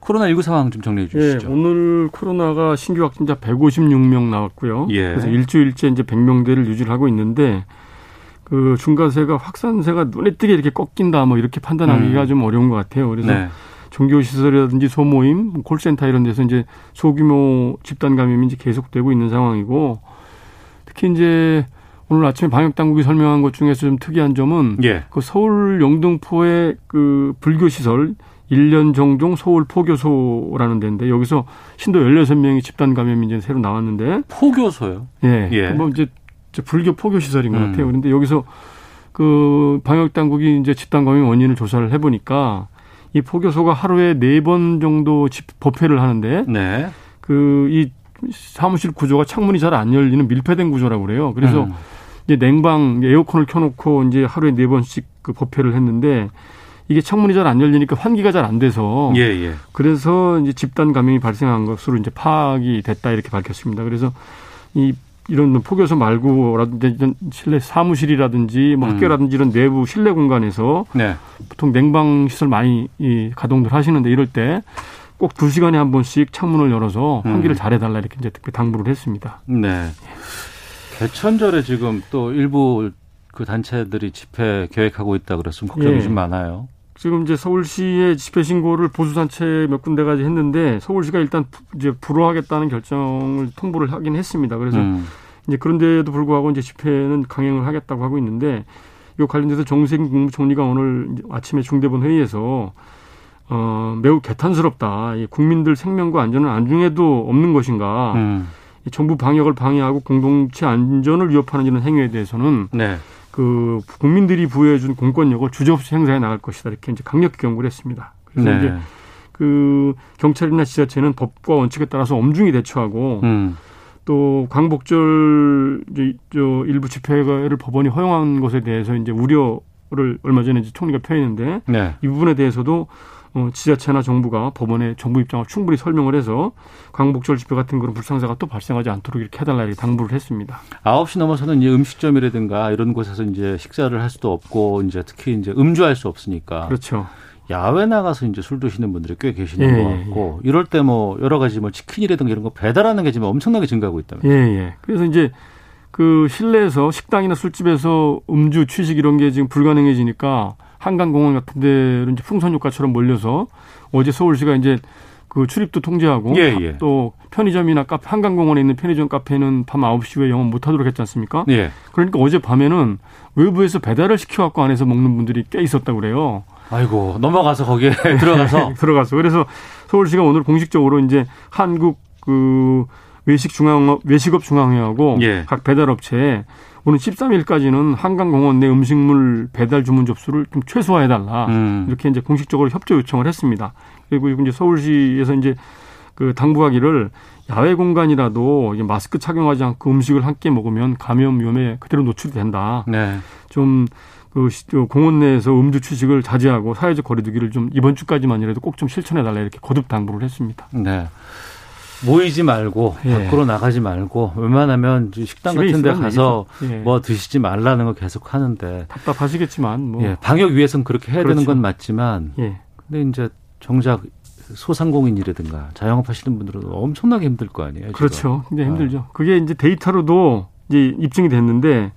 코로나19 상황 좀 정리해 예, 주시죠. 오늘 코로나가 신규 확진자 156명 나왔고요. 예. 그래서 일주일째 이제 100명대를 유지를 하고 있는데 그 중과세가 확산세가 눈에 띄게 이렇게 꺾인다 뭐 이렇게 판단하기가 음. 좀 어려운 것 같아요. 그래서 네, 종교시설이라든지 소모임, 콜센터 이런 데서 이제 소규모 집단 감염이 이제 계속되고 있는 상황이고 특히 이제 오늘 아침에 방역 당국이 설명한 것 중에서 좀 특이한 점은 예, 그 서울 영등포의 그 불교 시설 1년 정종 서울 포교소라는 데인데 여기서 신도 16명이 집단 감염이 이제 새로 나왔는데 포교소요. 예. 예. 뭐 이제 저 불교 포교 시설인 것 음. 같아요. 그런데 여기서 그 방역 당국이 이제 집단 감염 원인을 조사를 해 보니까 이 포교소가 하루에 네 번 정도 집 법회를 하는데 네, 그이 사무실 구조가 창문이 잘 안 열리는 밀폐된 구조라고 그래요. 그래서 음. 이제 냉방 에어컨을 켜 놓고 이제 하루에 네 번씩 그 법회를 했는데 이게 창문이 잘 안 열리니까 환기가 잘 안 돼서 예, 예, 그래서 이제 집단 감염이 발생한 것으로 이제 파악이 됐다 이렇게 밝혔습니다. 그래서 이 이런 포교소 말고라든지 실내 사무실이라든지 뭐 음. 학교라든지 이런 내부 실내 공간에서 네, 보통 냉방 시설 많이 이 가동들 하시는데 이럴 때 꼭 두 시간에 한 번씩 창문을 열어서 환기를 음. 잘해달라 이렇게 이제 특biệt 당부를 했습니다. 네. 개천절에 지금 또 일부 그 단체들이 집회 계획하고 있다 그래서 걱정이 예. 좀 많아요. 지금 이제 서울시에 집회 신고를 보수 단체 몇 군데가 했는데 서울시가 일단 이제 불허하겠다는 결정을 통보를 하긴 했습니다. 그래서 음. 이제 그런데도 불구하고 이제 집회는 강행을 하겠다고 하고 있는데 이 관련돼서 정세균 국무총리가 오늘 아침에 중대본 회의에서 어, 매우 개탄스럽다. 이 국민들 생명과 안전은 안중에도 없는 것인가. 음. 이 정부 방역을 방해하고 공동체 안전을 위협하는 이런 행위에 대해서는 네. 그 국민들이 부여해준 공권력을 주저없이 행사해 나갈 것이다. 이렇게 이제 강력히 경고를 했습니다. 그래서 이제 네. 그 경찰이나 지자체는 법과 원칙에 따라서 엄중히 대처하고 음. 또 광복절 이제 저 일부 집회를 법원이 허용한 것에 대해서 이제 우려를 얼마 전에 이제 총리가 표했는데 네. 이 부분에 대해서도 어, 지자체나 정부가 법원에 정부 입장을 충분히 설명을 해서 광복절 집회 같은 그런 불상사가 또 발생하지 않도록 이렇게 해달라 이렇게 당부를 했습니다. 9시 넘어서는 이제 음식점이라든가 이런 곳에서 이제 식사를 할 수도 없고 이제 특히 이제 음주할 수 없으니까 그렇죠. 야외 나가서 이제 술 드시는 분들이 꽤 계시는 예, 것 같고 이럴 때 뭐 여러 가지 뭐 치킨이라든가 이런 거 배달하는 게 지금 엄청나게 증가하고 있다면. 예, 예. 그래서 이제 그 실내에서 식당이나 술집에서 음주, 취식 이런 게 지금 불가능해지니까 한강공원 같은 데로 이제 풍선 효과처럼 몰려서 어제 서울시가 이제 그 출입도 통제하고 예, 예. 또 편의점이나 카페, 한강공원에 있는 편의점 카페는 밤 9시 후에 영업 못 하도록 했지 않습니까? 예. 그러니까 어제 밤에는 외부에서 배달을 시켜 갖고 안에서 먹는 분들이 꽤 있었다고 그래요. 아이고 넘어가서 거기에 들어가서 들어가서 그래서 서울시가 오늘 공식적으로 이제 한국 그 외식 중앙 외식업 중앙회하고 예. 각 배달 업체에 오는 13일까지는 한강공원 내 음식물 배달 주문 접수를 좀 최소화해달라 음. 이렇게 이제 공식적으로 협조 요청을 했습니다. 그리고 이제 서울시에서 이제 그 당부하기를 야외 공간이라도 마스크 착용하지 않고 음식을 함께 먹으면 감염 위험에 그대로 노출이 된다. 네. 좀그 공원 내에서 음주 취식을 자제하고 사회적 거리두기를 좀 이번 주까지만이라도 꼭 좀 실천해 달라 이렇게 거듭 당부를 했습니다. 네. 모이지 말고 예. 밖으로 나가지 말고 웬만하면 식당 같은 데 가서. 예. 뭐 드시지 말라는 거 계속 하는데 답답하시겠지만 뭐 예, 방역 위해서는 그렇게 해야 되는 그렇죠. 건 맞지만 예. 근데 이제 정작 소상공인이라든가 자영업 하시는 분들은 엄청나게 힘들 거 아니에요. 그렇죠. 아. 힘들죠. 그게 이제 데이터로도 이제 입증이 됐는데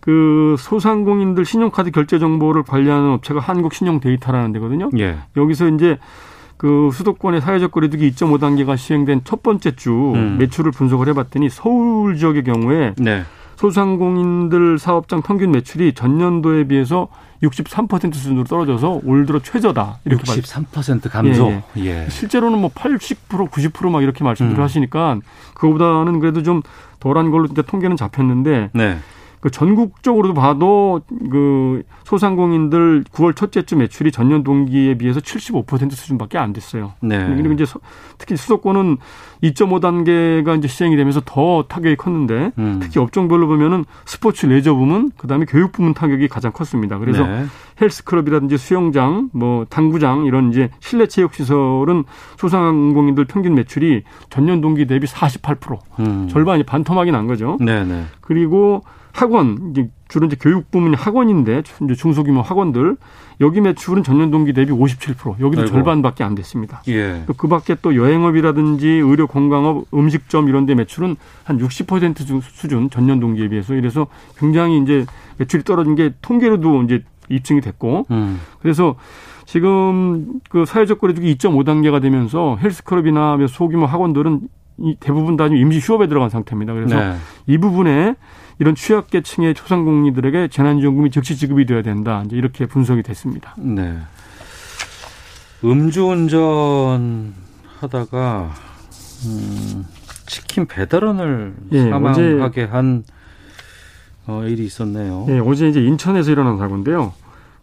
그 소상공인들 신용카드 결제 정보를 관리하는 업체가 한국 신용 데이터라는 데거든요. 예. 여기서 이제 그 수도권의 사회적 거리두기 2.5단계가 시행된 첫 번째 주 음. 매출을 분석을 해봤더니 서울 지역의 경우에 네. 소상공인들 사업장 평균 매출이 전년도에 비해서 63% 수준으로 떨어져서 올 들어 최저다 이렇게 말. 63% 감소. 예, 예. 실제로는 뭐 80% 90%막 이렇게 말씀들을 음. 하시니까 그거보다는 그래도 좀 덜한 걸로 이제 통계는 잡혔는데 네. 그 전국적으로도 봐도 그 소상공인들 9월 첫째 주 매출이 전년 동기에 비해서 75% 수준밖에 안 됐어요. 네. 그리고 이제 서- 특히 수도권은 2.5 단계가 이제 시행이 되면서 더 타격이 컸는데 음. 특히 업종별로 보면은 스포츠 레저 부문 그다음에 교육 부문 타격이 가장 컸습니다. 그래서 네. 헬스클럽이라든지 수영장, 뭐 당구장 이런 이제 실내 체육 시설은 소상공인들 평균 매출이 전년 동기 대비 48% 음. 절반이 반토막이 난 거죠. 네, 네. 그리고 학원 이제 주로 이제 교육 부문이 학원인데 이제 중소규모 학원들 여기 매출은 전년 동기 대비 57% 여기도 아이고. 절반밖에 안 됐습니다. 예. 또 그밖에 또 여행업이라든지 의료 건강업, 음식점 이런 데 매출은 한 60% 중- 수준 전년 동기에 비해서 이래서 굉장히 이제 매출이 떨어진 게 통계로도 이제 입증이 됐고 음. 그래서 지금 그 사회적 거리두기 2.5단계가 되면서 헬스클럽이나 소규모 학원들은 이 대부분 다 임시 휴업에 들어간 상태입니다. 그래서 네. 이 부분에 이런 취약계층의 소상공인들에게 재난지원금이 즉시 지급이 돼야 된다. 이제 이렇게 분석이 됐습니다. 네. 음주운전 하다가 음, 치킨 배달원을 예, 사망하게 한 어, 일이 있었네요. 예, 어제 이제 인천에서 일어난 사고인데요.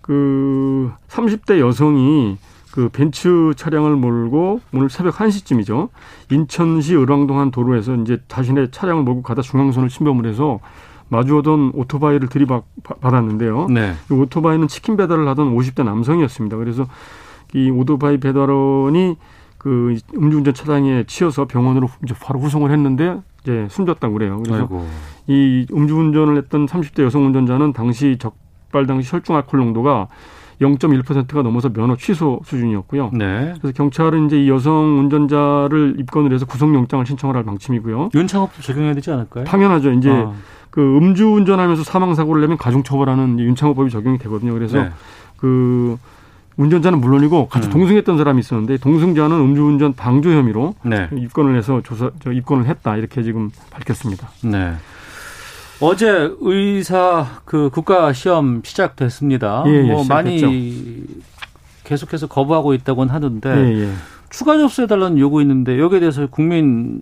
그 30대 여성이 그 벤츠 차량을 몰고 오늘 새벽 1시쯤이죠. 인천시 을왕동 한 도로에서 이제 자신의 차량을 몰고 가다 중앙선을 침범을 해서 마주오던 오토바이를 들이받았는데요. 네. 이 오토바이는 치킨 배달을 하던 50대 남성이었습니다. 그래서 이 오토바이 배달원이 그 음주운전 차량에 치여서 병원으로 이제 바로 후송을 했는데 이제 숨졌다고 그래요. 그래서 아이고. 이 음주운전을 했던 30대 여성 운전자는 당시 적발 당시 혈중 알코올 농도가 0.1%가 넘어서 면허 취소 수준이었고요. 네. 그래서 경찰은 이제 이 여성 운전자를 입건을 해서 구속영장을 신청을 할 방침이고요. 윤창업도 적용해야 되지 않을까요? 당연하죠. 이제 아, 그 음주운전하면서 사망사고를 내면 가중처벌하는 윤창호법이 적용이 되거든요. 그래서 네. 그 운전자는 물론이고 같이 음. 동승했던 사람이 있었는데 동승자는 음주운전 방조 혐의로 네. 입건을 해서 조사 저 입건을 했다 이렇게 지금 밝혔습니다. 네. 어제 의사 그 국가 시험 시작됐습니다. 예, 예, 뭐 많이 시작했죠. 계속해서 거부하고 있다고는 하는데 예, 예. 추가 접수해 달라는 요구 있는데 여기에 대해서 국민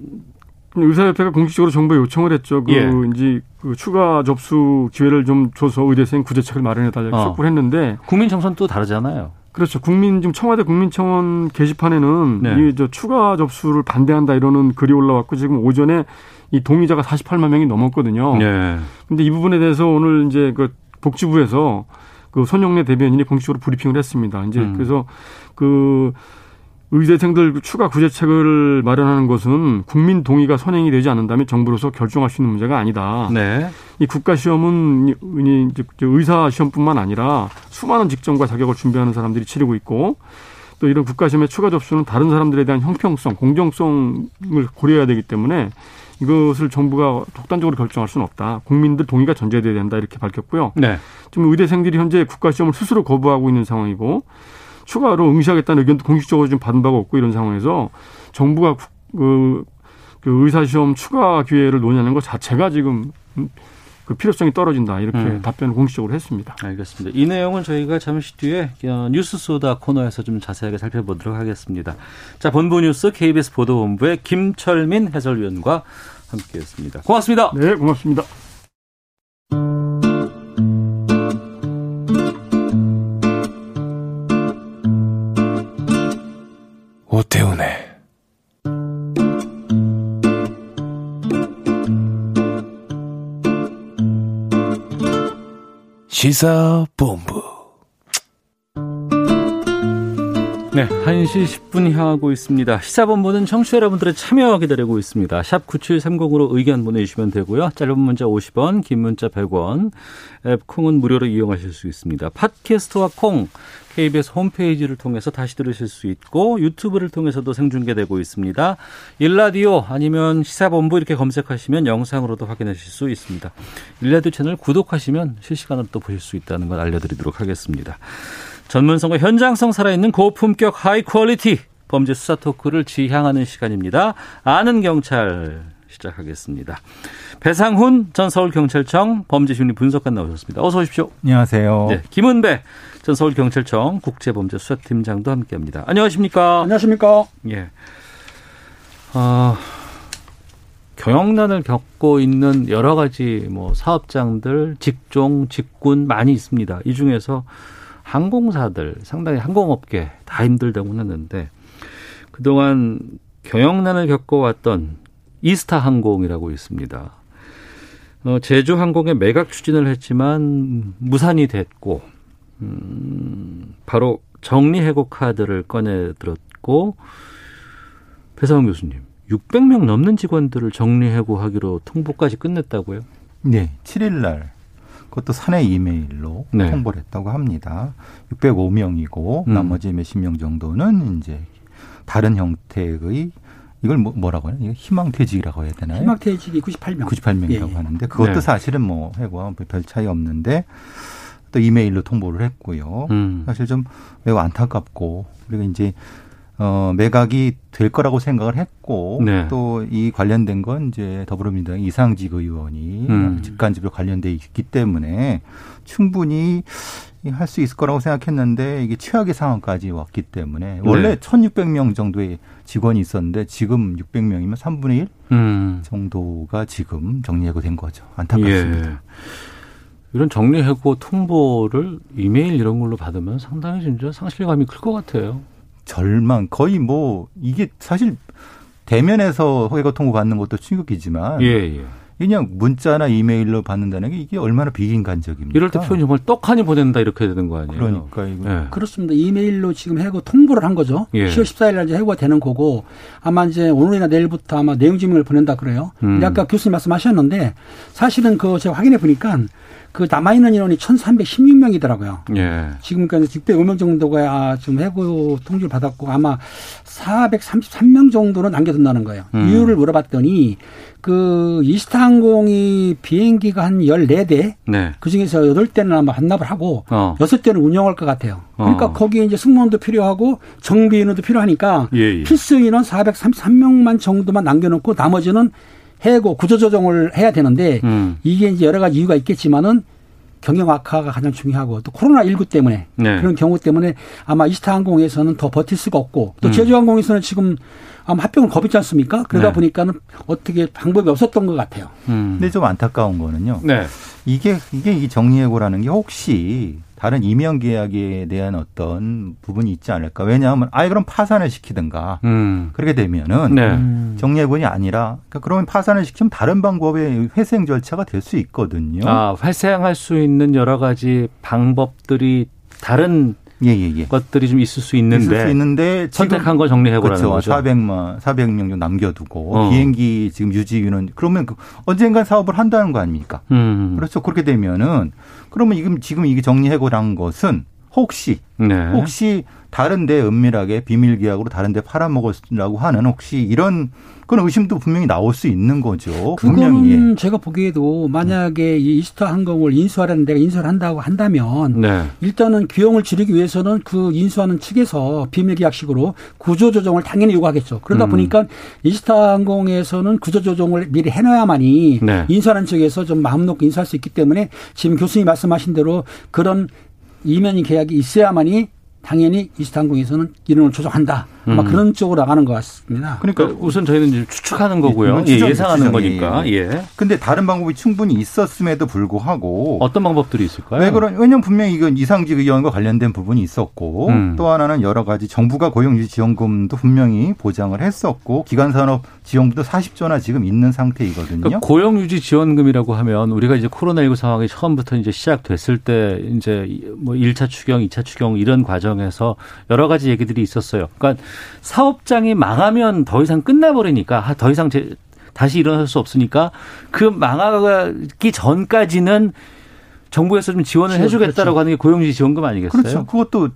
의사협회가 공식적으로 정부에 요청을 했죠. 그 예. 이제 그 추가 접수 기회를 좀 줘서 의대생 구제책을 마련해 달라고 어. 촉구를 했는데 국민 정선 또 다르잖아요. 그렇죠. 국민 지금 청와대 국민청원 게시판에는 네. 이저 추가 접수를 반대한다 이러는 글이 올라왔고 지금 오전에 이 동의자가 48만 명이 넘었거든요. 네. 근데 이 부분에 대해서 오늘 이제 그 복지부에서 그 손영래 대변인이 공식적으로 브리핑을 했습니다. 이제 음. 그래서 그 의대생들 추가 구제책을 마련하는 것은 국민 동의가 선행이 되지 않는다면 정부로서 결정할 수 있는 문제가 아니다. 네. 이 국가 시험은 의사 시험뿐만 아니라 수많은 직종과 자격을 준비하는 사람들이 치르고 있고 또 이런 국가 시험의 추가 접수는 다른 사람들에 대한 형평성, 공정성을 고려해야 되기 때문에 이것을 정부가 독단적으로 결정할 수는 없다. 국민들 동의가 전제돼야 된다 이렇게 밝혔고요. 네. 지금 의대생들이 현재 국가 시험을 스스로 거부하고 있는 상황이고 추가로 응시하겠다는 의견도 공식적으로 좀 받은 바가 없고 이런 상황에서 정부가 국- 그, 그 의사 시험 추가 기회를 논의하는 것 자체가 지금 그 필요성이 떨어진다 이렇게 음. 답변을 공식적으로 했습니다. 알겠습니다. 이 내용은 저희가 잠시 뒤에 어, 뉴스 소다 코너에서 좀 자세하게 살펴보도록 하겠습니다. 자, 본부 뉴스 KBS 보도본부의 김철민 해설위원과 함께했습니다. 고맙습니다. 네, 고맙습니다. 오태훈의 시사본부 네, 1시 10분 향하고 있습니다. 시사본부는 청취자 여러분들의 참여 기다리고 있습니다. 샵 9730으로 의견 보내주시면 되고요. 짧은 문자 50원, 긴 문자 100원, 앱 콩은 무료로 이용하실 수 있습니다. 팟캐스트와 콩, KBS 홈페이지를 통해서 다시 들으실 수 있고 유튜브를 통해서도 생중계되고 있습니다. 1라디오 아니면 시사본부 이렇게 검색하시면 영상으로도 확인하실 수 있습니다. 1라디오 채널 구독하시면 실시간으로 또 보실 수 있다는 걸 알려드리도록 하겠습니다. 전문성과 현장성 살아있는 고품격 high quality 범죄 수사 토크를 지향하는 시간입니다. 아는 경찰 시작하겠습니다. 배상훈 전 서울경찰청 범죄심리 분석관 나오셨습니다. 어서 오십시오. 안녕하세요. 네, 김은배 전 서울경찰청 국제범죄수사팀장도 함께합니다. 안녕하십니까? 안녕하십니까? 예. 어, 경영난을 겪고 있는 여러 가지 뭐 사업장들, 직종, 직군 많이 있습니다. 이 중에서 항공사들, 상당히 항공업계 다 힘들다고 했는데 그동안 경영난을 겪어왔던 이스타 항공이라고 있습니다. 어, 제주 항공에 매각 추진을 했지만 무산이 됐고, 음, 바로 정리해고 카드를 꺼내 들었고, 배상훈 교수님, 600명 넘는 직원들을 정리해고하기로 통보까지 끝냈다고요? 네, 7일 날 그것도 사내 이메일로 네. 통보를 했다고 합니다. 605명이고 음. 나머지 몇십 명 정도는 이제 다른 형태의 이걸 뭐, 뭐라고 하나? 이거 희망퇴직이라고 해야 되나요? 희망퇴직이 98명. 98명이라고 예, 예. 하는데 그것도 네. 사실은 뭐 해고와 별 차이 없는데 또 이메일로 통보를 했고요. 음. 사실 좀 매우 안타깝고 그리고 이제 어 매각이 될 거라고 생각을 했고 네. 또이 관련된 건 이제 더불어민주당 이상직 의원이 음. 직간접으로 관련돼 있기 때문에 충분히 할 수 있을 거라고 생각했는데 이게 최악의 상황까지 왔기 때문에 원래 네. 1,600명 정도의 직원이 있었는데 지금 600명이면 3분의 1 음. 정도가 지금 정리해고된 거죠. 안타깝습니다. 예. 이런 정리해고 통보를 이메일 이런 걸로 받으면 상당히 진짜 상실감이 클 것 같아요. 절망 거의 뭐 이게 사실 대면에서 해고 통보 받는 것도 충격이지만 예, 예. 그냥 문자나 이메일로 받는다는 게 이게 얼마나 비인간적입니까? 이럴 때 표현이 정말 떡하니 보낸다 이렇게 되는 거 아니에요? 그러니까 이거 예. 그렇습니다. 이메일로 지금 해고 통보를 한 거죠. 예. 10월 14일 날 이제 해고가 되는 거고 아마 이제 오늘이나 내일부터 아마 내용 증명을 보낸다 그래요. 음. 근데 아까 교수님 말씀하셨는데 사실은 그 제가 확인해 보니까 그 남아있는 인원이 1,316명이더라고요. 예. 지금 그러니까 605명 정도가 아, 지금 해고 통지를 받았고 아마 433명 정도는 남겨둔다는 거예요. 음. 이유를 물어봤더니 그 이스타 항공이 비행기가 한 14대 네. 그 중에서 8대는 아마 반납을 하고 어. 여섯 대는 운영할 것 같아요. 그러니까 어. 거기에 이제 승무원도 필요하고 정비 인원도 필요하니까 예, 예. 필수 인원 433명만 정도만 남겨놓고 나머지는 해고 구조조정을 해야 되는데 음. 이게 이제 여러 가지 이유가 있겠지만은 경영 악화가 가장 중요하고 또 코로나 19 때문에 네. 그런 경우 때문에 아마 이스타 항공에서는 더 버틸 수가 없고 또 음. 제주 항공에서는 지금 아마 합병을 겁있지 않습니까? 그러다 네. 보니까는 어떻게 방법이 없었던 것 같아요. 음. 근데 좀 안타까운 거는요. 네. 이게 이게 이 정리해고라는 게 혹시 다른 이명 계약에 대한 어떤 부분이 있지 않을까? 왜냐하면 아예 그럼 파산을 시키든가 음. 그렇게 되면은 네. 정리해고이 아니라 그러니까 그러면 파산을 시키면 다른 방법의 회생 절차가 될 수 있거든요. 아, 활생할 수 있는 여러 가지 방법들이 다른 예 예 예. 것들이 좀 있을 수 있는데, 있을 수 있는데 선택한 걸 정리해보라는 그렇죠. 거죠. 400만 400명 정도 남겨두고 어. 비행기 지금 유지비는 그러면 그 언젠간 사업을 한다는 거 아닙니까? 음. 그렇죠. 그렇게 되면은 그러면 지금 지금 이게 정리해고란 것은 혹시 네. 혹시 다른데 은밀하게 비밀 계약으로 다른데 팔아먹으려고 하는 혹시 이런 그런 의심도 분명히 나올 수 있는 거죠. 분명히. 예. 그거는 제가 보기에도 만약에 이 이스타 항공을 인수하라는 데가 인수를 한다고 한다면 네. 일단은 비용을 줄이기 위해서는 그 인수하는 측에서 비밀 계약식으로 구조 조정을 당연히 요구하겠죠. 그러다 음. 보니까 이스타 항공에서는 구조 조정을 미리 해놔야만이 네. 인수하는 측에서 좀 마음 놓고 인수할 수 있기 때문에 지금 교수님 말씀하신 대로 그런 이면 계약이 있어야만이 당연히 이스타 항공에서는 이름을 조정한다. 아마 음. 그런 쪽으로 나가는 것 같습니다. 그러니까 우선 저희는 이제 추측하는 거고요. 예, 추정, 예상하는 추정이에요. 거니까. 예. 근데 다른 방법이 충분히 있었음에도 불구하고 어떤 방법들이 있을까요? 왜 그런 왜냐면 분명히 이건 이상직 의원과 관련된 부분이 있었고 음. 또 하나는 여러 가지 정부가 고용유지 지원금도 분명히 보장을 했었고 기간산업 지원금도 40조나 지금 있는 상태이거든요. 그러니까 고용유지 지원금이라고 하면 우리가 이제 코로나19 상황이 처음부터 이제 시작됐을 때 이제 뭐 1차 추경, 2차 추경 이런 과정에서 여러 가지 얘기들이 있었어요. 그러니까 사업장이 망하면 더 이상 끝나버리니까 아, 더 이상 제, 다시 일어날 수 없으니까 그 망하기 전까지는 정부에서 좀 지원을 지원, 해주겠다라고 하는 게 고용유지 지원금 아니겠어요? 그렇죠. 그것도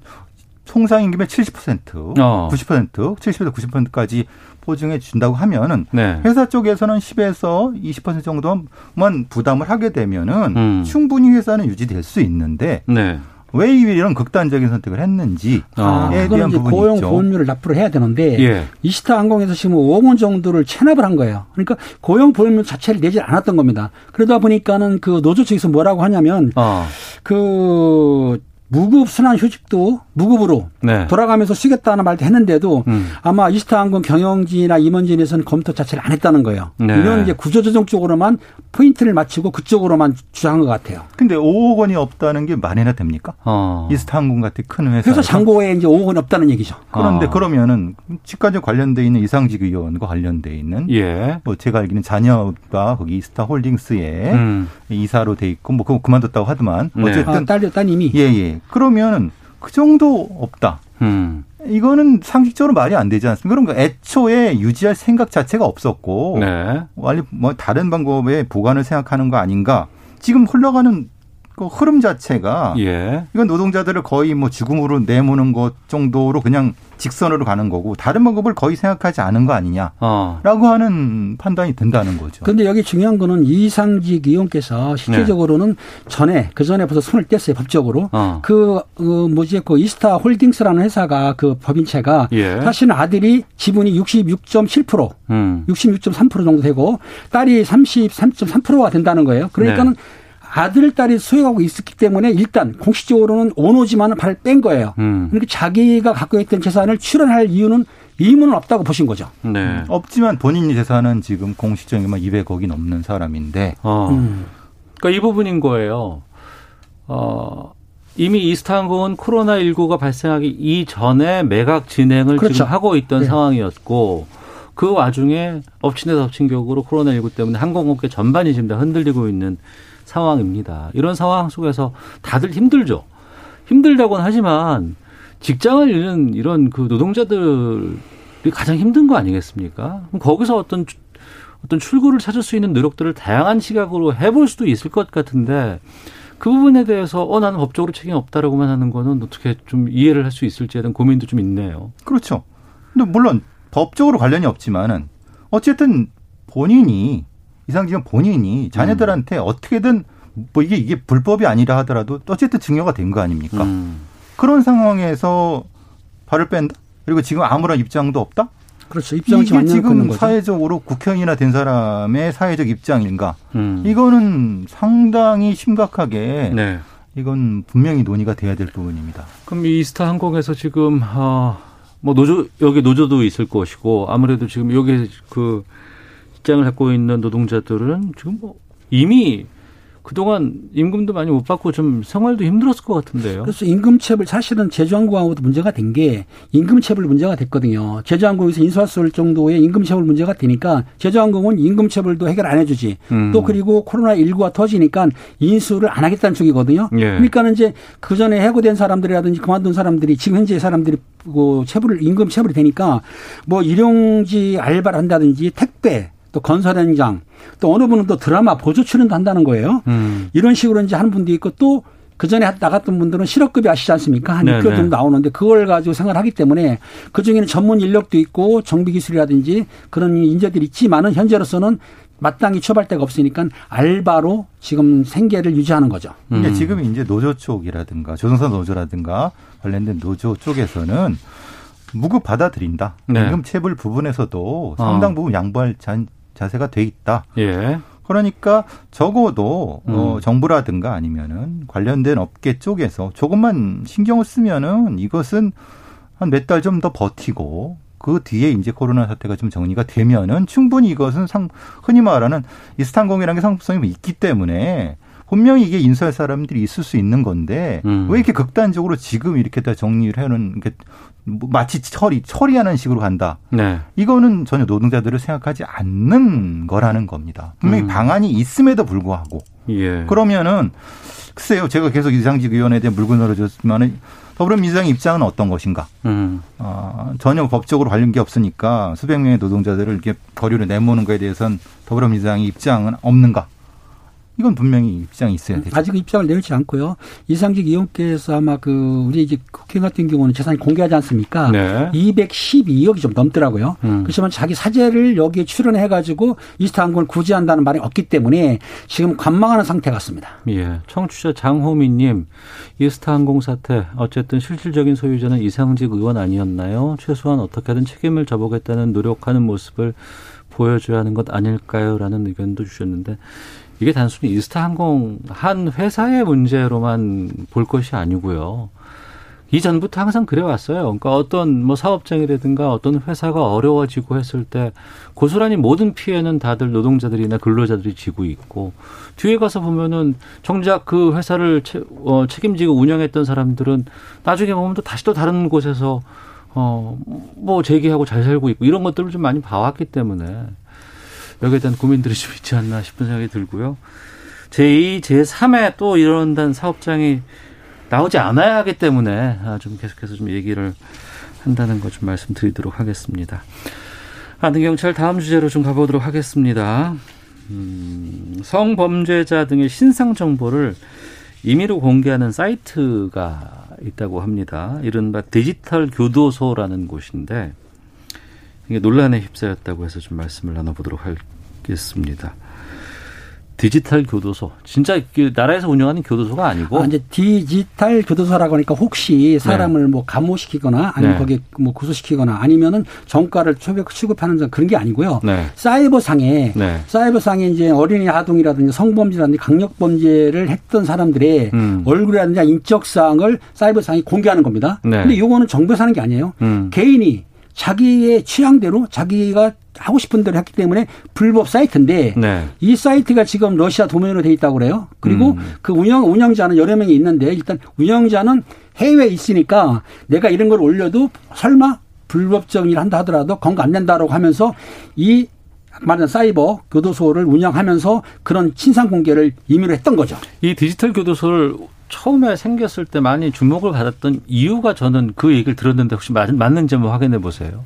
총상 임금의 70%, 어. 90%, 70에서 90%까지 보증해 준다고 하면은 네. 회사 쪽에서는 10에서 20% 정도만 부담을 하게 되면은 음. 충분히 회사는 유지될 수 있는데 네. 왜 이런 극단적인 선택을 했는지에 아. 대한 부분이 고용 있죠. 보험료를 납부를 해야 되는데 예. 이스타 항공에서 지금 5억 원 정도를 체납을 한 거예요. 그러니까 고용 보험료 자체를 내지 않았던 겁니다. 그러다 보니까는 그 노조 측에서 뭐라고 하냐면 어. 그 무급 순환 휴직도 무급으로 네. 돌아가면서 쓰겠다는 말도 했는데도 음. 아마 이스타항공 경영진이나 임원진에서는 검토 자체를 안 했다는 거예요. 네. 이런 이제 구조조정 쪽으로만 포인트를 맞추고 그쪽으로만 주장한 것 같아요. 근데 5억 원이 없다는 게 말이나 됩니까? 어. 이스타항공 같은 큰 회사. 그래서 장고에 이제 5억 원 없다는 얘기죠. 그런데 아. 그러면은 치과적 관련돼 있는 이상직 의원과 관련돼 있는 예. 뭐 제가 알기는 자녀가 거기 이스타 홀딩스에 음. 이사로 돼 있고 뭐 그거 그만뒀다고 하더만 네. 어쨌든 아, 딸, 따님이. 예, 예. 그러면 그 정도 없다. 음. 이거는 상식적으로 말이 안 되지 않습니까? 거 애초에 유지할 생각 자체가 없었고 네. 원래 뭐 다른 방법의 보관을 생각하는 거 아닌가? 지금 흘러가는 그 흐름 자체가 예. 이건 노동자들을 거의 뭐 죽음으로 내모는 것 정도로 그냥 직선으로 가는 거고 다른 방법을 거의 생각하지 않은 거 아니냐라고 어. 하는 판단이 든다는 거죠. 근데 여기 중요한 거는 이상직 의원께서 실제적으로는 전에 그 전에 벌써 손을 뗐어요 법적으로 어. 그 어, 뭐지 그 이스타 홀딩스라는 회사가 그 법인체가 예. 사실은 아들이 지분이 66.7% 음. 66.3% 정도 되고 딸이 33.3%가 된다는 거예요. 그러니까는 네. 아들 딸이 소유하고 있었기 때문에 일단 공식적으로는 오노지만은 발을 뺀 거예요. 음. 그러니까 자기가 갖고 있던 재산을 출연할 이유는 의무는 없다고 보신 거죠. 네. 없지만 본인 재산은 지금 공식적이면 200억이 넘는 사람인데 어. 음. 그러니까 이 부분인 거예요. 어, 이미 이스타항공은 코로나19가 발생하기 이전에 매각 진행을 그렇죠. 지금 하고 있던 네. 상황이었고 그 와중에 엎친 데 덮친 격으로 코로나19 때문에 항공업계 전반이 지금 다 흔들리고 있는 상황입니다. 이런 상황 속에서 다들 힘들죠. 힘들다고는 하지만 직장을 잃는 이런 그 노동자들이 가장 힘든 거 아니겠습니까? 그럼 거기서 어떤 주- 어떤 출구를 찾을 수 있는 노력들을 다양한 시각으로 해볼 수도 있을 것 같은데 그 부분에 대해서 어 나는 법적으로 책임 없다라고만 하는 거는 어떻게 좀 이해를 할 수 있을지에 대한 고민도 좀 있네요. 그렇죠. 근데 물론 법적으로 관련이 없지만은 어쨌든 본인이 이상지은 본인이 자녀들한테 어떻게든 뭐 이게 이게 불법이 아니라 하더라도 어쨌든 증여가 된 거 아닙니까? 음. 그런 상황에서 발을 뺀다. 그리고 지금 아무런 입장도 없다. 그렇죠. 지금 이게 지금. 사회적으로 국회의원이나 된 사람의 사회적 입장인가? 음. 이거는 상당히 심각하게 네. 이건 분명히 논의가 돼야 될 부분입니다. 그럼 이 이스타 항공에서 지금 어, 뭐 노조 여기 노조도 있을 것이고 아무래도 지금 여기 그 직장을 갖고 있는 노동자들은 지금 뭐 이미 그동안 임금도 많이 못 받고 좀 생활도 힘들었을 것 같은데요. 그래서 임금체불 사실은 제주항공하고도 문제가 된 게 임금체불 문제가 됐거든요. 제주항공에서 인수할 수 있을 정도의 임금체불 문제가 되니까 제주항공은 임금체불도 해결 안 해주지. 음. 또 그리고 코로나19가 터지니까 인수를 안 하겠다는 쪽이거든요. 예. 그러니까는 이제 그 전에 해고된 사람들이라든지 그만둔 사람들이 지금 현재 사람들이 그 체불 임금 체불이 되니까 뭐 일용직 알바를 한다든지 택배 또 건설 현장 또 어느 분은 또 드라마 보조 출연도 한다는 거예요. 음. 이런 식으로 이제 하는 분도 있고 또 그 전에 나갔던 분들은 실업급여 아시지 않습니까? 한 네네. 6개월 정도 나오는데 그걸 가지고 생활을 하기 때문에 그 중에는 전문 인력도 있고 정비 기술이라든지 그런 인재들이 있지만은 현재로서는 마땅히 처벌 데가 없으니까 알바로 지금 생계를 유지하는 거죠. 근데 음. 지금 이제 노조 쪽이라든가 조선사 노조라든가 관련된 노조 쪽에서는 무급 받아들인다. 네. 임금 체불 부분에서도 상당 어. 부분 양보할 자, 자세가 돼 있다. 예. 그러니까 적어도 어, 음. 정부라든가 아니면은 관련된 업계 쪽에서 조금만 신경을 쓰면은 이것은 한 몇 달 좀 더 버티고 그 뒤에 이제 코로나 사태가 좀 정리가 되면은 충분히 이것은 상 흔히 말하는 이스탄공이라는 게 상품성이 있기 때문에 분명히 이게 인수할 사람들이 있을 수 있는 건데 음. 왜 이렇게 극단적으로 지금 이렇게 다 정리를 해놓은 게뭐 마치 처리 처리하는 식으로 간다. 네. 이거는 전혀 노동자들을 생각하지 않는 거라는 겁니다. 분명히 음. 방안이 있음에도 불구하고 예. 그러면은 글쎄요, 제가 계속 이상직 의원에 대한 물고 늘어졌지만은 더불어민주당 입장은 어떤 것인가? 음. 아, 전혀 법적으로 관련 게 없으니까 수백 명의 노동자들을 이렇게 거리로 내모는 거에 대해서는 더불어민주당의 입장은 없는가? 이건 분명히 입장이 있어야 되죠. 아직 입장을 내놓지 않고요. 이상직 의원께서 아마 그 우리 이제 국회 같은 경우는 재산이 공개하지 않습니까? 네. 212억이 좀 넘더라고요. 음. 그렇지만 자기 사재를 여기에 출연해 가지고 이스타 항공을 구제한다는 말이 없기 때문에 지금 관망하는 상태 같습니다. 예. 청취자 장호민 님, 이스타 항공 사태, 어쨌든 실질적인 소유자는 이상직 의원 아니었나요? 최소한 어떻게든 책임을 져보겠다는 노력하는 모습을 보여줘야 하는 것 아닐까요? 라는 의견도 주셨는데, 이게 단순히 이스타항공 한 회사의 문제로만 볼 것이 아니고요. 이전부터 항상 그래왔어요. 그러니까 어떤 뭐 사업장이라든가 어떤 회사가 어려워지고 했을 때 고스란히 모든 피해는 다들 노동자들이나 근로자들이 지고 있고 뒤에 가서 보면은 정작 그 회사를 채, 어, 책임지고 운영했던 사람들은 나중에 보면 또 다시 또 다른 곳에서 어, 뭐 재기하고 잘 살고 있고 이런 것들을 좀 많이 봐왔기 때문에 여기에 대한 고민들이 좀 있지 않나 싶은 생각이 들고요. 제2, 제3의 또 이런다는 사업장이 나오지 않아야 하기 때문에 아, 좀 계속해서 좀 얘기를 한다는 거 좀 말씀드리도록 하겠습니다. 안등경찰 다음 주제로 좀 가보도록 하겠습니다. 음, 성범죄자 등의 신상 정보를 임의로 공개하는 사이트가 있다고 합니다. 이른바 디지털 교도소라는 곳인데 이게 논란에 휩싸였다고 해서 좀 말씀을 나눠보도록 하겠습니다. 디지털 교도소. 진짜 그 나라에서 운영하는 교도소가 아니고 아, 이제 디지털 교도소라고 하니까 혹시 사람을 뭐 감호시키거나 아니면 네. 거기에 뭐 구속시키거나 아니면은 정가를 초벽 취급하는 점 그런 게 아니고요. 네. 사이버상에 네. 사이버상에 이제 어린이 아동이라든지 성범죄라든지 강력범죄를 했던 사람들의 음. 얼굴이라든지 인적 사항을 사이버상이 공개하는 겁니다. 네. 근데 이거는 정부에서 하는 게 아니에요. 음. 개인이 자기의 취향대로 자기가 하고 싶은 대로 했기 때문에 불법 사이트인데 네. 이 사이트가 지금 러시아 도면으로 돼 있다고 그래요. 그리고 음. 그 운영 운영자는 여러 명이 있는데 일단 운영자는 해외에 있으니까 내가 이런 걸 올려도 설마 불법적 일을 한다 하더라도 건거 안 된다라고 하면서 이 말하는 사이버 교도소를 운영하면서 그런 친상 공개를 임의로 했던 거죠. 이 디지털 교도소를 처음에 생겼을 때 많이 주목을 받았던 이유가 저는 그 얘기를 들었는데 혹시 맞, 맞는지 한번 확인해 보세요.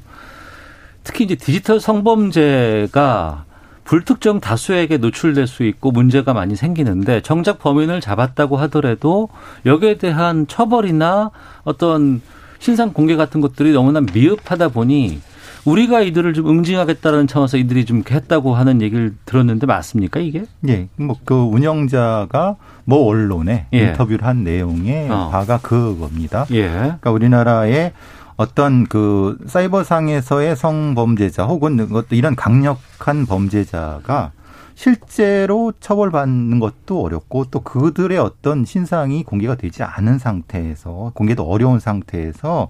특히 이제 디지털 성범죄가 불특정 다수에게 노출될 수 있고 문제가 많이 생기는데 정작 범인을 잡았다고 하더라도 여기에 대한 처벌이나 어떤 신상 공개 같은 것들이 너무나 미흡하다 보니 우리가 이들을 좀 응징하겠다는 차원에서 이들이 좀 했다고 하는 얘기를 들었는데 맞습니까 이게? 예, 뭐 그 운영자가 뭐 언론에 예. 인터뷰를 한 내용의 어. 바가 그겁니다. 예. 그러니까 우리나라의 어떤 그 사이버상에서의 성범죄자 혹은 뭐 이런 강력한 범죄자가 실제로 처벌받는 것도 어렵고 또 그들의 어떤 신상이 공개가 되지 않은 상태에서 공개도 어려운 상태에서 어,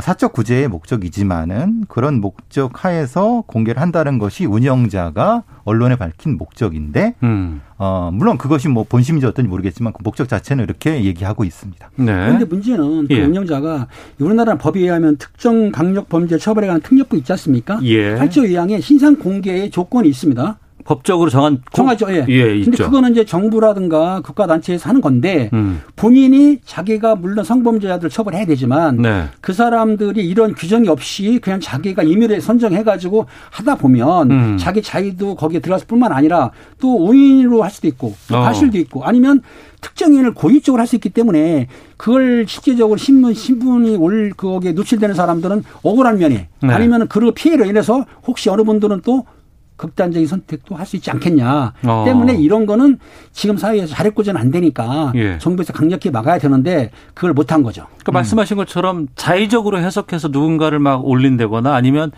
사적 구제의 목적이지만은 그런 목적 하에서 공개를 한다는 것이 운영자가 언론에 밝힌 목적인데 음. 어 물론 그것이 뭐 본심인지 어떤지 모르겠지만 그 목적 자체는 이렇게 얘기하고 있습니다. 네. 그런데 문제는 그 예. 운영자가 우리나라 법에 의하면 특정 강력 범죄 처벌에 관한 특례법 있지 않습니까? 예. 8조 2항에 신상 공개의 조건이 있습니다. 법적으로 정한 고- 정하죠. 예. 예, 근데 있죠. 그거는 이제 정부라든가 국가 단체에서 하는 건데 음. 본인이 자기가 물론 성범죄자들 처벌해야 되지만 네. 그 사람들이 이런 규정이 없이 그냥 자기가 임의로 선정해 가지고 하다 보면 음. 자기 자의도 거기에 들어갔을 뿐만 아니라 또 오인으로 할 수도 있고 또 어. 과실도 있고 아니면 특정인을 고의적으로 할 수 있기 때문에 그걸 실제적으로 신문 신분이 올 거기에 노출되는 사람들은 억울한 면에 네. 아니면 그 피해로 인해서 혹시 어느 분들은 또 극단적인 선택도 할 수 있지 않겠냐 어. 때문에 이런 거는 지금 사회에서 자력구제는 안 되니까 예. 정부에서 강력히 막아야 되는데 그걸 못 한 거죠. 그러니까 말씀하신 것처럼 자의적으로 해석해서 누군가를 막 올린다거나 아니면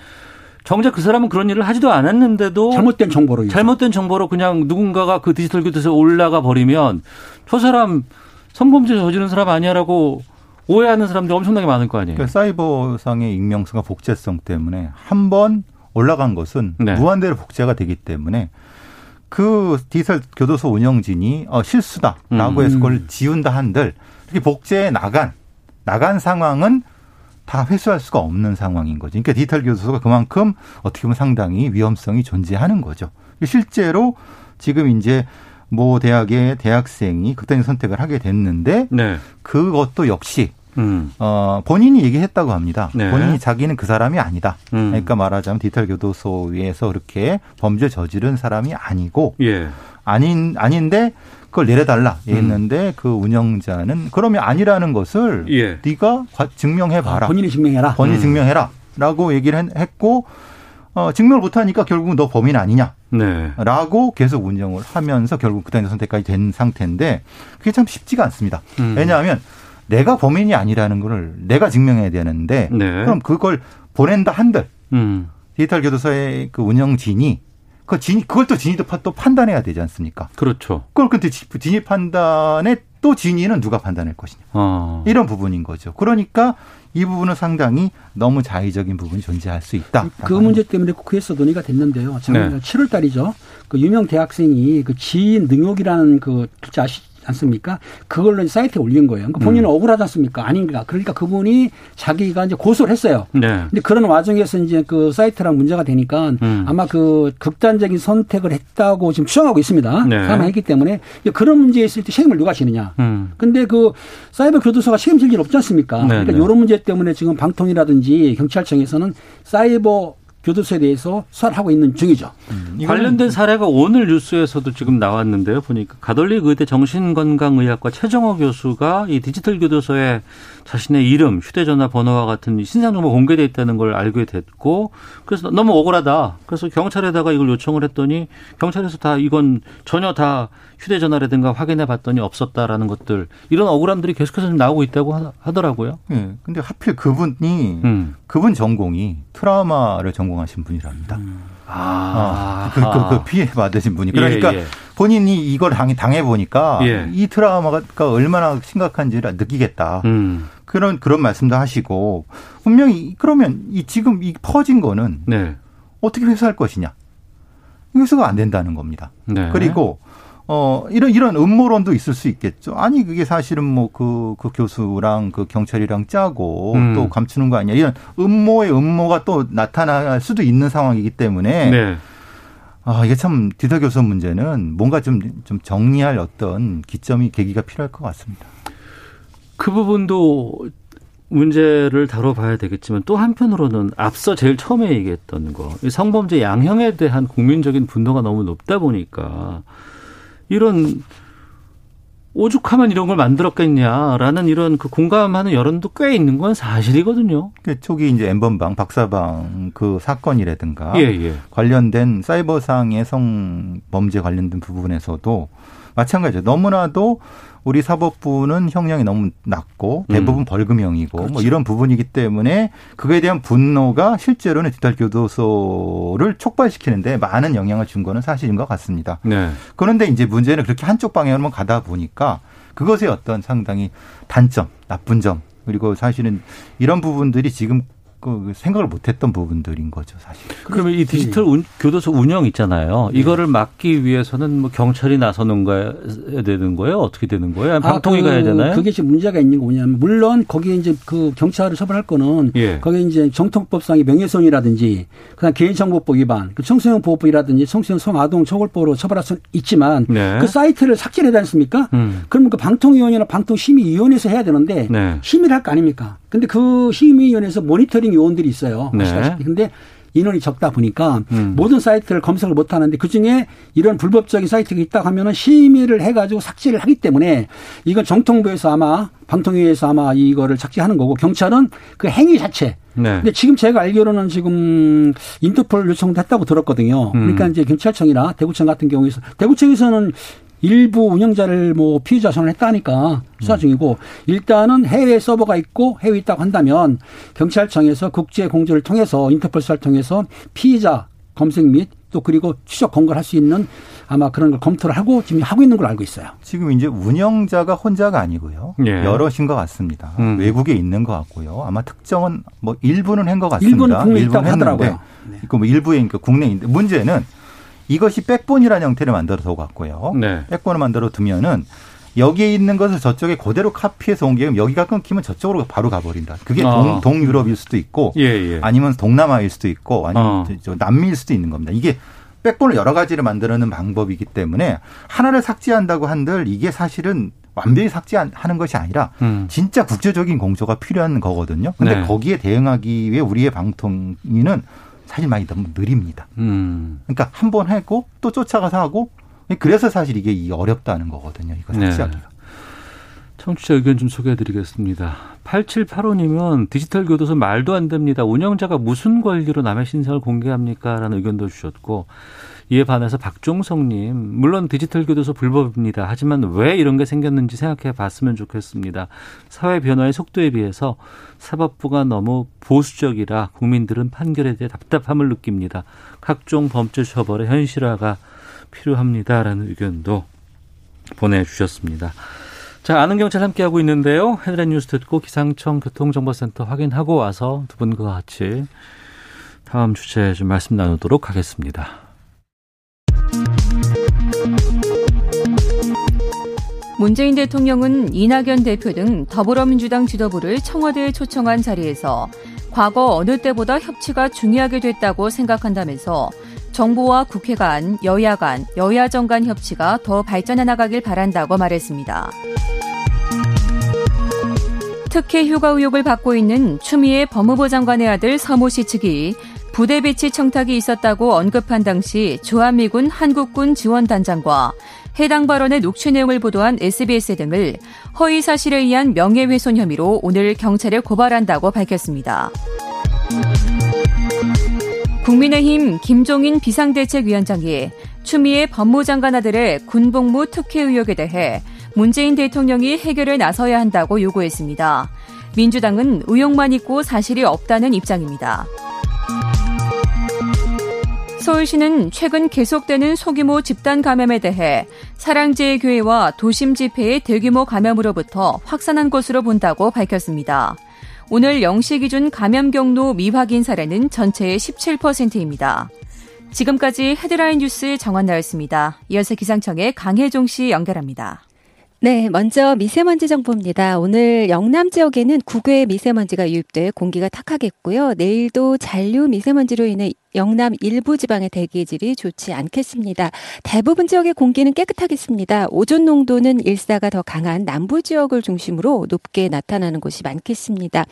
정작 그 사람은 그런 일을 하지도 않았는데도 잘못된 정보로. 잘못된 정보로 그냥 누군가가 그 디지털 교도소에 올라가 버리면 저 사람 성범죄 저지른 사람 아니야라고 오해하는 사람들이 엄청나게 많을 거 아니에요. 그러니까 사이버상의 익명성과 복제성 때문에 한번 올라간 것은 네. 무한대로 복제가 되기 때문에 그 디지털 교도소 운영진이 어, 실수다라고 음. 해서 그걸 지운다 한들 이렇게 복제해 나간 나간 상황은 다 회수할 수가 없는 상황인 거죠. 그러니까 디지털 교도소가 그만큼 어떻게 보면 상당히 위험성이 존재하는 거죠. 실제로 지금 이제 모 대학의 대학생이 그때는 선택을 하게 됐는데 네. 그것도 역시 음. 어, 본인이 얘기했다고 합니다. 네. 본인이 자기는 그 사람이 아니다. 음. 그러니까 말하자면 디지털 교도소에서 그렇게 범죄 저지른 사람이 아니고, 예. 아닌 아닌데 그걸 내려달라 했는데 그 운영자는 그러면 아니라는 것을 예. 네가 과- 증명해 봐라. 아, 본인이 증명해라. 본인이 증명해라라고 얘기를 했- 했고 어, 증명을 못하니까 결국 너 범인 아니냐. 네. 라고 계속 운영을 하면서 결국 그다음에 선택까지 된 상태인데 그게 참 쉽지가 않습니다. 음. 왜냐하면 내가 범인이 아니라는 걸 내가 증명해야 되는데 네. 그럼 그걸 보낸다 한들 음. 디지털 교도소의 그 운영진이 그 진이 그걸 또 진이도 파- 또 판단해야 되지 않습니까? 그렇죠. 그걸 근데 지- 진이 판단에 또 진이는 누가 판단할 것이냐 어. 이런 부분인 거죠. 그러니까 이 부분은 상당히 너무 자의적인 부분이 존재할 수 있다. 그 문제 때문에 국회에서 논의가 됐는데요. 작년 네. 7월 달이죠. 그 유명 대학생이 그 지인 능욕이라는 그 글자 아시 않습니까? 그걸로 사이트에 올린 거예요. 그러니까 본인은 음. 억울하지 않습니까? 아닌가. 그러니까 그분이 자기가 이제 고소를 했어요. 네. 근데 그런 와중에서 이제 그 사이트랑 문제가 되니까 음. 아마 그 극단적인 선택을 했다고 지금 추정하고 있습니다. 네. 사망했기 때문에 그런 문제에 있을 때 책임을 누가 지느냐. 음. 근데 그 사이버 교도소가 책임질 일 없지 않습니까? 네, 그러니까 네. 이런 문제 때문에 지금 방통이라든지 경찰청에서는 사이버 교도소에 대해서 수사를 하고 있는 중이죠. 관련된 사례가 오늘 뉴스에서도 지금 나왔는데요. 보니까 가톨릭 의대 정신건강의학과 최정호 교수가 이 디지털 교도소에 자신의 이름, 휴대전화 번호와 같은 이 신상 정보 공개돼 있다는 걸 알게 됐고 그래서 너무 억울하다. 그래서 경찰에다가 이걸 요청을 했더니 경찰에서 다 이건 전혀 다 휴대전화라든가 확인해 봤더니 없었다라는 것들 이런 억울함들이 계속해서 좀 나오고 있다고 하- 하더라고요. 예. 근데 하필 그분이 음. 그분 전공이 트라우마를 전공하신 분이랍니다. 아, 그, 그, 그 피해 받으신 분이. 예, 그러니까 예. 본인이 이걸 당해, 당해 보니까 예. 이 트라우마가 얼마나 심각한지를 느끼겠다. 음. 그런, 그런 말씀도 하시고 분명히 그러면 이 지금 이 퍼진 거는 네. 어떻게 회수할 것이냐. 회수가 안 된다는 겁니다. 네. 그리고 어 이런 이런 음모론도 있을 수 있겠죠. 아니 그게 사실은 뭐 그 그 교수랑 그 경찰이랑 짜고 음. 또 감추는 거 아니야. 이런 음모의 음모가 또 나타날 수도 있는 상황이기 때문에 네. 아 이게 참 디더 교수 문제는 뭔가 좀 좀 정리할 어떤 기점이 계기가 필요할 것 같습니다. 그 부분도 문제를 다뤄봐야 되겠지만 또 한편으로는 앞서 제일 처음에 얘기했던 거, 이 성범죄 양형에 대한 국민적인 분노가 너무 높다 보니까 이런 오죽하면 이런 걸 만들었겠냐라는 이런 그 공감하는 여론도 꽤 있는 건 사실이거든요. 그 초기 이제 엠번방 박사방 그 사건이라든가 예, 예. 관련된 사이버상의 성범죄 관련된 부분에서도 마찬가지죠. 너무나도 우리 사법부는 형량이 너무 낮고 대부분 음. 벌금형이고 뭐 그렇죠. 이런 부분이기 때문에 그거에 대한 분노가 실제로는 디지털 교도소를 촉발시키는데 많은 영향을 준 거는 사실인 것 같습니다. 네. 그런데 이제 문제는 그렇게 한쪽 방향으로만 가다 보니까 그것의 어떤 상당히 단점, 나쁜 점 그리고 사실은 이런 부분들이 지금 그 생각을 못했던 부분들인 거죠, 사실. 그러면 이 디지털 운- 교도소 운영 있잖아요. 이거를 막기 위해서는 뭐 경찰이 나서는 거야 되는 거예요? 어떻게 되는 거예요? 방통위 그, 가야 되나요? 그게 지금 문제가 있는 거 뭐냐면 물론 거기에 이제 그 경찰을 처벌할 거는 예. 거기에 이제 정통법상의 명예훼손이라든지 그다음 개인정보법 위반, 그 청소년 보호법이라든지 청소년 성아동 처벌법으로 처벌할 수 있지만 네. 그 사이트를 삭제를 해야 되지 않습니까? 음. 그러면 그 방통위원회나 방통심의위원회에서 해야 되는데 네. 심의를 할 거 아닙니까? 근데 그 심의위원회에서 모니터링 요원들이 있어요. 네. 아시다시피. 근데 인원이 적다 보니까 음. 모든 사이트를 검색을 못 하는데 그 중에 이런 불법적인 사이트가 있다고 하면은 심의를 해 가지고 삭제를 하기 때문에 이건 정통부에서 아마 방통위에서 아마 이거를 삭제하는 거고 경찰은 그 행위 자체. 네. 근데 지금 제가 알기로는 지금 인터폴 요청도 했다고 들었거든요. 음. 그러니까 이제 경찰청이나 대구청 같은 경우에서 대구청에서는 일부 운영자를 뭐 피의자 선언했다니까 수사 중이고 일단은 해외 서버가 있고 해외에 있다고 한다면 경찰청에서 국제 공조를 통해서 인터폴 수사를 통해서 피의자 검색 및 또 그리고 추적 검거를 할 수 있는 아마 그런 걸 검토를 하고 지금 하고 있는 걸로 알고 있어요. 지금 이제 운영자가 혼자가 아니고요. 예. 여럿인 것 같습니다. 음. 외국에 있는 것 같고요. 아마 특정은 뭐 일부는 한 것 같습니다. 일부는 국내에 있다고 했는데 하더라고요. 네. 그뭐 일부에 그러니까 국내인데 문제는 이것이 백본이라는 형태를 만들어 서 갖고요. 네. 백본을 만들어 두면은 여기에 있는 것을 저쪽에 그대로 카피해서 옮기면 여기가 끊기면 저쪽으로 바로 가버린다. 그게 아. 동, 동유럽일 수도 있고 예, 예. 아니면 동남아일 수도 있고 아니면 어. 저- 저 남미일 수도 있는 겁니다. 이게 백본을 여러 가지를 만들어내는 방법이기 때문에 하나를 삭제한다고 한들 이게 사실은 완벽히 삭제하는 것이 아니라 음. 진짜 국제적인 공조가 필요한 거거든요. 근데 네. 거기에 대응하기 위해 우리의 방통위는 사실 많이 너무 느립니다. 음. 그러니까 한번 하고 또 쫓아가서 하고 그래서 사실 이게 이 어렵다는 거거든요. 이거 네. 삭제하기가. 청취자 의견 좀 소개해드리겠습니다. 8785님은 디지털 교도소 말도 안 됩니다. 운영자가 무슨 권리로 남의 신상을 공개합니까? 라는 의견도 주셨고 이에 반해서 박종성님 물론 디지털 교도소 불법입니다. 하지만 왜 이런 게 생겼는지 생각해 봤으면 좋겠습니다. 사회 변화의 속도에 비해서 사법부가 너무 보수적이라 국민들은 판결에 대해 답답함을 느낍니다. 각종 범죄 처벌의 현실화가 필요합니다라는 의견도 보내주셨습니다. 자, 아는 경찰 함께하고 있는데요. 헤드라인 뉴스 듣고 기상청 교통정보센터 확인하고 와서 두 분과 같이 다음 주제 좀 말씀 나누도록 하겠습니다. 문재인 대통령은 이낙연 대표 등 더불어민주당 지도부를 청와대에 초청한 자리에서 과거 어느 때보다 협치가 중요하게 됐다고 생각한다면서 정부와 국회 간, 여야 간, 여야 정 간 협치가 더 발전해 나가길 바란다고 말했습니다. 특혜 휴가 의혹을 받고 있는 추미애 법무부 장관의 아들 서모 씨 측이 부대 배치 청탁이 있었다고 언급한 당시 주한미군 한국군 지원단장과 해당 발언의 녹취 내용을 보도한 SBS 등을 허위 사실에 의한 명예훼손 혐의로 오늘 경찰에 고발한다고 밝혔습니다. 국민의힘 김종인 비상대책위원장이 추미애 법무장관 아들의 군복무 특혜 의혹에 대해 문재인 대통령이 해결에 나서야 한다고 요구했습니다. 민주당은 의혹만 있고 사실이 없다는 입장입니다. 서울시는 최근 계속되는 소규모 집단 감염에 대해 사랑제일교회와 도심 집회의 대규모 감염으로부터 확산한 것으로 본다고 밝혔습니다. 오늘 0시 기준 감염 경로 미확인 사례는 전체의 17%입니다. 지금까지 헤드라인 뉴스 정원 나였습니다. 이어서 기상청의 강혜종 씨 연결합니다. 네, 먼저 미세먼지 정보입니다. 오늘 영남 지역에는 국외 미세먼지가 유입돼 공기가 탁하겠고요. 내일도 잔류 미세먼지로 인해 영남 일부 지방의 대기질이 좋지 않겠습니다. 대부분 지역의 공기는 깨끗하겠습니다. 오존 농도는 일사가 더 강한 남부 지역을 중심으로 높게 나타나는 곳이 많겠습니다.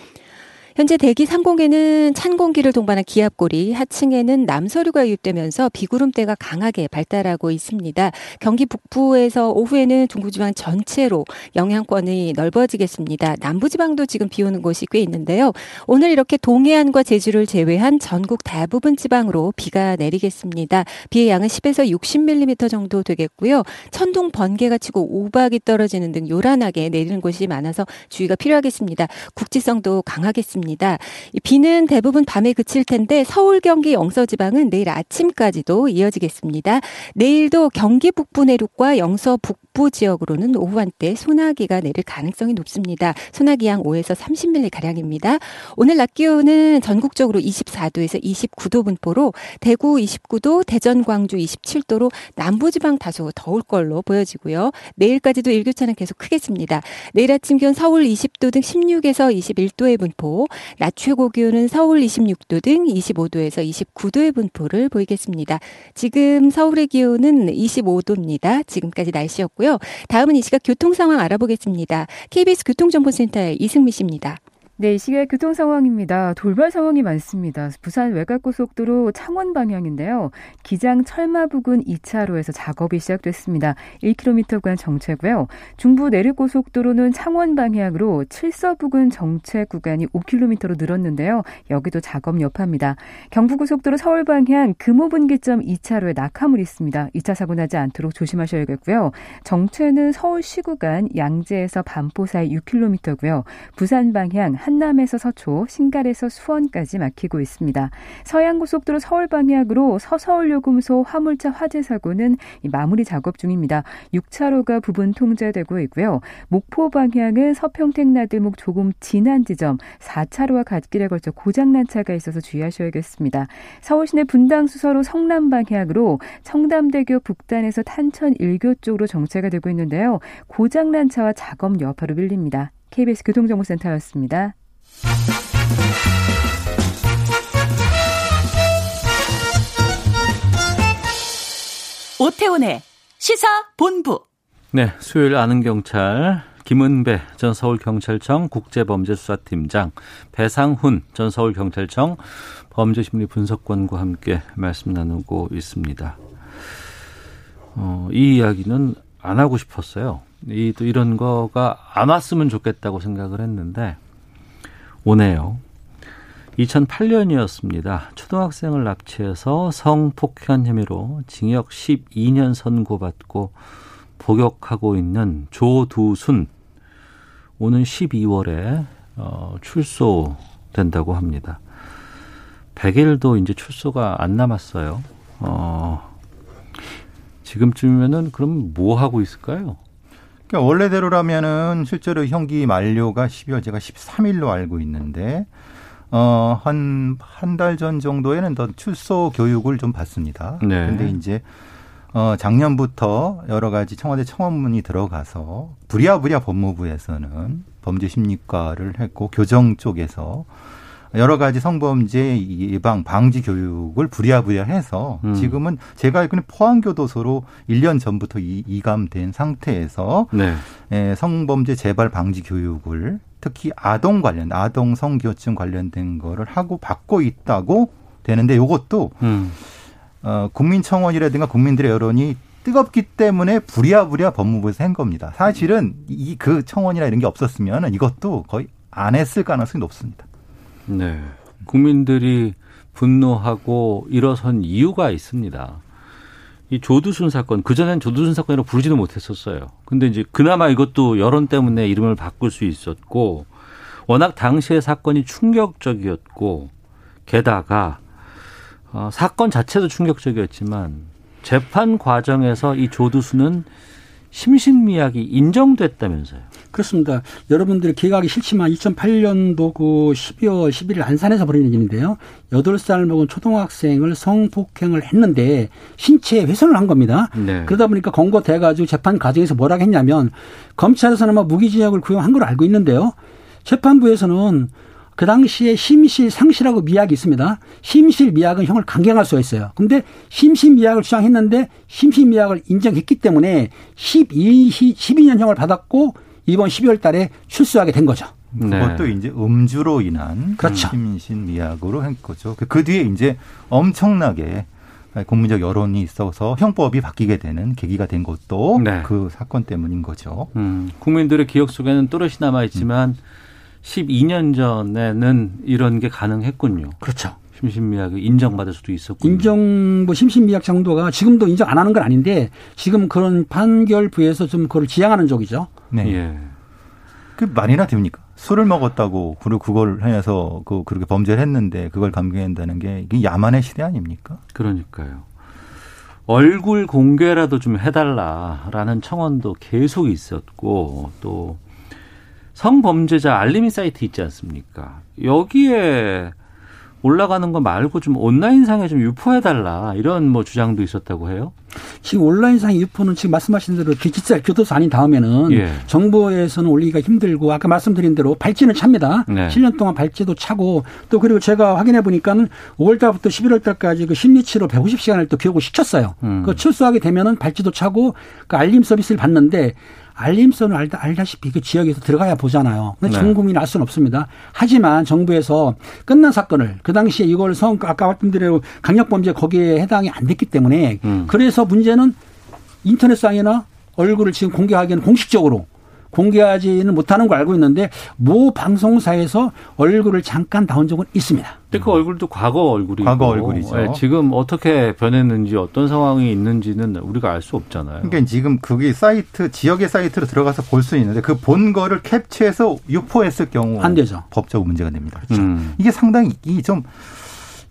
현재 대기 상공에는 찬 공기를 동반한 기압골이 하층에는 남서류가 유입되면서 비구름대가 강하게 발달하고 있습니다. 경기 북부에서 오후에는 중부지방 전체로 영향권이 넓어지겠습니다. 남부지방도 지금 비 오는 곳이 꽤 있는데요. 오늘 이렇게 동해안과 제주를 제외한 전국 대부분 지방으로 비가 내리겠습니다. 비의 양은 10에서 60mm 정도 되겠고요. 천둥 번개가 치고 우박이 떨어지는 등 요란하게 내리는 곳이 많아서 주의가 필요하겠습니다. 국지성도 강하겠습니다. 있습니다. 비는 대부분 밤에 그칠 텐데 서울, 경기, 영서 지방은 내일 아침까지도 이어지겠습니다. 내일도 경기 북부 내륙과 영서 북 부 지역으로는 오후 한때 소나기가 내릴 가능성이 높습니다. 소나기 양 5에서 30mm 가량입니다. 오늘 낮 기온은 전국적으로 24도에서 29도 분포로 대구 29도, 대전, 광주 27도로 남부지방 다소 더울 걸로 보여지고요. 내일까지도 일교차는 계속 크겠습니다. 내일 아침 기온 서울 20도 등 16에서 21도의 분포, 낮 최고 기온은 서울 26도 등 25도에서 29도의 분포를 보이겠습니다. 지금 서울의 기온은 25도입니다. 지금까지 날씨였고요. 다음은 이 시각 교통 상황 알아보겠습니다. KBS 교통정보센터의 이승미 씨입니다. 네, 이 시각 교통 상황입니다. 돌발 상황이 많습니다. 부산 외곽고속도로 창원 방향인데요. 기장 철마 부근 2차로에서 작업이 시작됐습니다. 1km간 정체고요. 중부 내륙고속도로는 창원 방향으로 칠서 부근 정체 구간이 5km로 늘었는데요. 여기도 작업 여파입니다. 경부고속도로 서울 방향 금호분기점 2차로에 낙하물이 있습니다. 2차 사고 나지 않도록 조심하셔야겠고요. 정체는 서울 시 구간 양재에서 반포 사이 6km고요. 부산 방향 한 남에서 서초, 신갈에서 수원까지 막히고 있습니다. 서양고속도로 서울 방향으로 서서울요금소 화물차 화재 사고는 마무리 작업 중입니다. 6차로가 부분 통제되고 있고요. 목포 방향은 서평택 나들목 조금 지난 지점 4차로와 갓길에 걸쳐 고장난 차가 있어서 주의하셔야겠습니다. 서울 시내 분당 수서로 성남 방향으로 청담대교 북단에서 탄천 일교 쪽으로 정체가 되고 있는데요. 고장난 차와 작업 여파로 밀립니다. KBS 교통정보센터였습니다. 오태훈의 시사 본부. 네, 수요일 아는 경찰 김은배 전 서울경찰청 국제범죄수사팀장, 배상훈 전 서울경찰청 범죄심리분석관과 함께 말씀 나누고 있습니다. 어, 이 이야기는 안 하고 싶었어요. 이, 또 이런 거가 안 왔으면 좋겠다고 생각을 했는데, 오네요. 2008년이었습니다. 초등학생을 납치해서 성폭행 혐의로 징역 12년 선고받고 복역하고 있는 조두순. 오는 12월에 어, 출소된다고 합니다. 100일도 이제 출소가 안 남았어요. 어, 지금쯤이면은 그럼 뭐 하고 있을까요? 그러니까 원래대로라면은 실제로 형기 만료가 12월 제가 13일로 알고 있는데 어, 한, 한 달 전 정도에는 더 출소 교육을 좀 받습니다. 네. 근데 이제, 어, 작년부터 여러 가지 청와대 청원문이 들어가서 부랴부랴 법무부에서는 범죄 심리과를 했고 교정 쪽에서 여러 가지 성범죄 예방 방지 교육을 부랴부랴 해서 음. 지금은 제가 알기로는 포항교도소로 1년 전부터 이, 이감된 상태에서 네. 예, 성범죄 재발 방지 교육을 특히 아동 관련, 아동 성교증 관련된 거를 하고 받고 있다고 되는데 요것도 음. 어, 국민청원이라든가 국민들의 여론이 뜨겁기 때문에 부랴부랴 법무부에서 한 겁니다. 사실은 이 그 청원이나 이런 게 없었으면 이것도 거의 안 했을 가능성이 높습니다. 네. 국민들이 분노하고 일어선 이유가 있습니다. 이 조두순 사건, 그전엔 조두순 사건이라고 부르지도 못했었어요. 근데 이제 그나마 이것도 여론 때문에 이름을 바꿀 수 있었고, 워낙 당시의 사건이 충격적이었고, 게다가, 어, 사건 자체도 충격적이었지만, 재판 과정에서 이 조두순은 심신미약이 인정됐다면서요. 그렇습니다. 여러분들이 기억하기 싫지만 2008년도 그 12월 11일 안산에서 벌어진 일인데요. 8살 먹은 초등학생을 성폭행을 했는데 신체 훼손을 한 겁니다. 네. 그러다 보니까 검거돼가지고 재판 과정에서 뭐라고 했냐면 검찰에서는 아마 무기징역을 구형한 걸로 알고 있는데요. 재판부에서는 그 당시에 심실 상실하고 미약이 있습니다. 심실 미약은 형을 강경할 수가 있어요. 근데 심실 미약을 주장했는데 심실 미약을 인정했기 때문에 12, 12년 형을 받았고 이번 12월 달에 출소하게 된 거죠. 네. 그것도 이제 음주로 인한 그렇죠. 심신 미약으로 한 거죠. 그- 그 뒤에 이제 엄청나게 국민적 여론이 있어서 형법이 바뀌게 되는 계기가 된 것도 네. 그 사건 때문인 거죠. 음, 국민들의 기억 속에는 또렷이 남아 있지만 12년 전에는 이런 게 가능했군요. 그렇죠. 심신미약이 인정받을 수도 있었군요. 인정 뭐 심신미약 정도가 지금도 인정 안 하는 건 아닌데 지금 그런 판결부에서 좀 그걸 지향하는 쪽이죠. 네. 예. 그 말이나 됩니까? 술을 먹었다고 그리고 그걸 해서 그 그렇게 범죄를 했는데 그걸 감경한다는 게 이게 야만의 시대 아닙니까? 그러니까요. 얼굴 공개라도 좀 해달라라는 청원도 계속 있었고 또 성범죄자 알림이 사이트 있지 않습니까? 여기에 올라가는 거 말고 좀 온라인상에 좀 유포해달라 이런 뭐 주장도 있었다고 해요. 지금 온라인상 유포는 지금 말씀하신 대로 디지털 교도소 아닌 다음에는 예. 정부에서는 올리기가 힘들고 아까 말씀드린 대로 발찌는 찹니다. 네. 7년 동안 발찌도 차고 또 그리고 제가 확인해 보니까는 5월 달부터 11월 달까지 그 심리치료 150시간을 또 교육을 시켰어요. 음. 그 출소하게 되면은 발찌도 차고 그 알림 서비스를 받는데 알림선을 알다, 알다시피 그 지역에서 들어가야 보잖아요. 근데 네. 전 국민이 알 수는 없습니다. 하지만 정부에서 끝난 사건을 그 당시에 이걸 성 아까 말씀드린 대로 강력범죄 거기에 해당이 안 됐기 때문에 음. 그래서 문제는 인터넷상이나 얼굴을 지금 공개하기에는 공식적으로 공개하지는 못하는 걸 알고 있는데 모 방송사에서 얼굴을 잠깐 나온 적은 있습니다. 근데 그 얼굴도 과거 얼굴이고 과거 얼굴이죠. 예, 지금 어떻게 변했는지 어떤 상황이 있는지는 우리가 알 수 없잖아요. 그러니까 지금 그게 사이트 지역의 사이트로 들어가서 볼 수 있는데 그 본 거를 캡처해서 유포했을 경우 안 되죠. 법적 문제가 됩니다. 음. 이게 상당히 이좀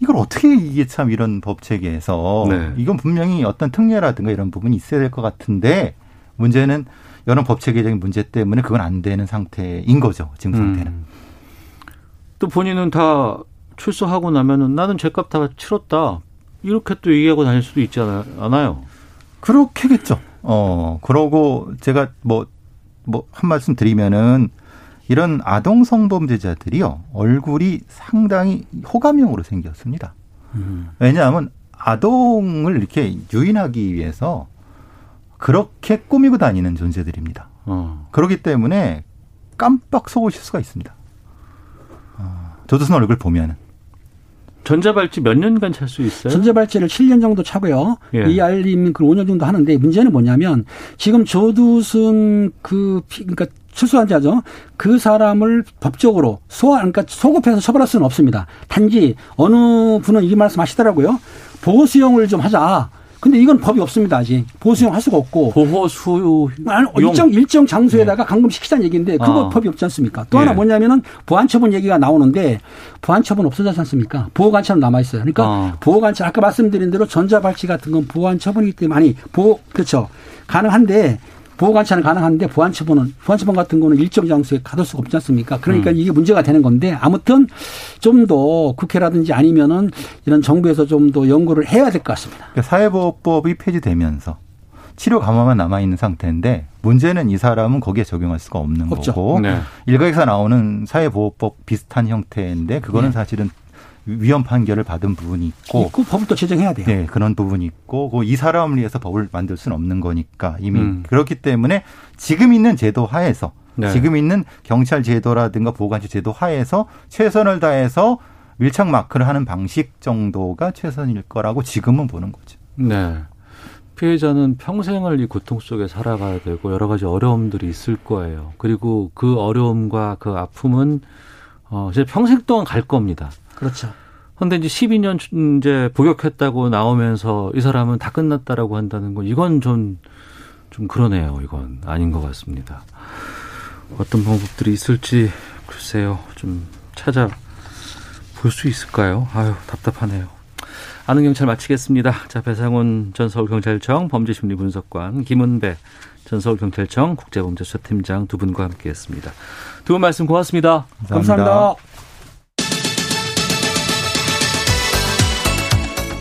이걸 어떻게 이게 참 이런 법 체계에서 네. 이건 분명히 어떤 특례라든가 이런 부분이 있어야 될 것 같은데 문제는 여러 법 체계적인 문제 때문에 그건 안 되는 상태인 거죠. 지금 상태는. 음. 또 본인은 다 출소하고 나면은 나는 죄값 다 치렀다. 이렇게 또 얘기하고 다닐 수도 있지 않아- 않아요. 그렇게겠죠. 어, 그러고 제가 뭐, 뭐, 한 말씀 드리면은 이런 아동 성범죄자들이요, 얼굴이 상당히 호감형으로 생겼습니다. 왜냐하면 아동을 이렇게 유인하기 위해서 그렇게 꾸미고 다니는 존재들입니다. 어. 그렇기 때문에 깜빡 속으실 수가 있습니다. 어, 조두순 얼굴 보면은. 전자발찌 몇 년간 찰 수 있어요? 전자발찌를 7년 정도 차고요. 예. ER님 그 5년 정도 하는데 문제는 뭐냐면 지금 조두순 그 피- 그러니까 출소환자죠. 그 사람을 법적으로 소환 그러니까 소급해서 처벌할 수는 없습니다. 단지 어느 분은 이 말씀하시더라고요. 보호 수용을 좀 하자. 근데 이건 법이 없습니다 아직 보호 수용 할 수가 없고 보호 수용 일정 일정 장소에다가 감금시키자는 얘기인데 그거 아. 법이 없지 않습니까? 또 하나 예. 뭐냐면은 보안처분 얘기가 나오는데 보안처분 없어졌지 않습니까? 보호관찰은 남아 있어요. 그러니까 아. 보호관찰 아까 말씀드린 대로 전자발찌 같은 건 보안처분이기 때문에 아니 보호 그렇죠 가능한데 보호관찰은 가능한데 보안처분은 보안처분 같은 거는 일정 장소에 가둘 수가 없지 않습니까? 그러니까 음. 이게 문제가 되는 건데 아무튼 좀 더 국회라든지 아니면은 이런 정부에서 좀 더 연구를 해야 될 것 같습니다. 그러니까 사회보호법이 폐지되면서 치료 감화만 남아 있는 상태인데 문제는 이 사람은 거기에 적용할 수가 없는 없죠. 거고 네. 일각에서 나오는 사회보호법 비슷한 형태인데 그거는 네. 사실은 위헌 판결을 받은 부분이 있고 있고 법을 또 제정해야 돼요. 네, 그런 부분이 있고 그이 사람을 위해서 법을 만들 수는 없는 거니까 이미 음. 그렇기 때문에 지금 있는 제도 하에서 네. 지금 있는 경찰 제도라든가 보호관찰 제도 하에서 최선을 다해서 밀착 마크를 하는 방식 정도가 최선일 거라고 지금은 보는 거죠. 네. 피해자는 평생을 이 고통 속에 살아가야 되고 여러 가지 어려움들이 있을 거예요. 그리고 그 어려움과 그 아픔은 어, 이제 평생 동안 갈 겁니다. 그렇죠. 근데 이제 12년 이제 복역했다고 나오면서 이 사람은 다 끝났다라고 한다는 건 이건 좀, 좀 그러네요. 이건 아닌 것 같습니다. 어떤 방법들이 있을지 글쎄요. 좀 찾아 볼 수 있을까요? 아유, 답답하네요. 아는 경찰 마치겠습니다. 자, 배상훈 전 서울경찰청 범죄심리분석관, 김은배 전 서울경찰청 국제범죄수사팀장 두 분과 함께했습니다. 두 분 말씀 고맙습니다. 감사합니다.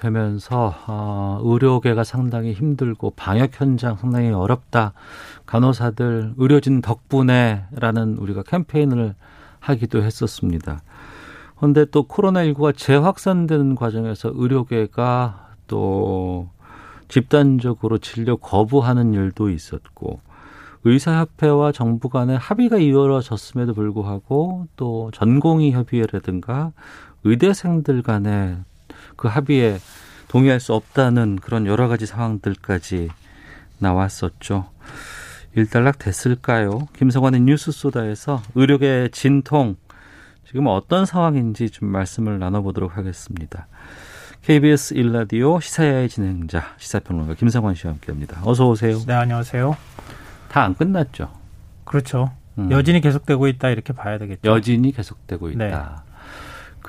되면서 어, 의료계가 상당히 힘들고 방역 현장 상당히 어렵다. 간호사들 의료진 덕분에라는 우리가 캠페인을 하기도 했었습니다. 그런데 또 코로나19가 재확산되는 과정에서 의료계가 또 집단적으로 진료 거부하는 일도 있었고 의사협회와 정부 간의 합의가 이루어졌음에도 불구하고 또 전공의 협의회라든가 의대생들 간의 그 합의에 동의할 수 없다는 그런 여러 가지 상황들까지 나왔었죠. 일단락 됐을까요? 김성환의 뉴스 소다에서 의료계 진통 지금 어떤 상황인지 좀 말씀을 나눠보도록 하겠습니다. KBS 일라디오 시사야의 진행자 시사평론가 김성환 씨와 함께합니다. 어서 오세요. 네, 안녕하세요. 다 안 끝났죠. 그렇죠. 음. 여진이 계속되고 있다 이렇게 봐야 되겠죠. 여진이 계속되고 있다. 네.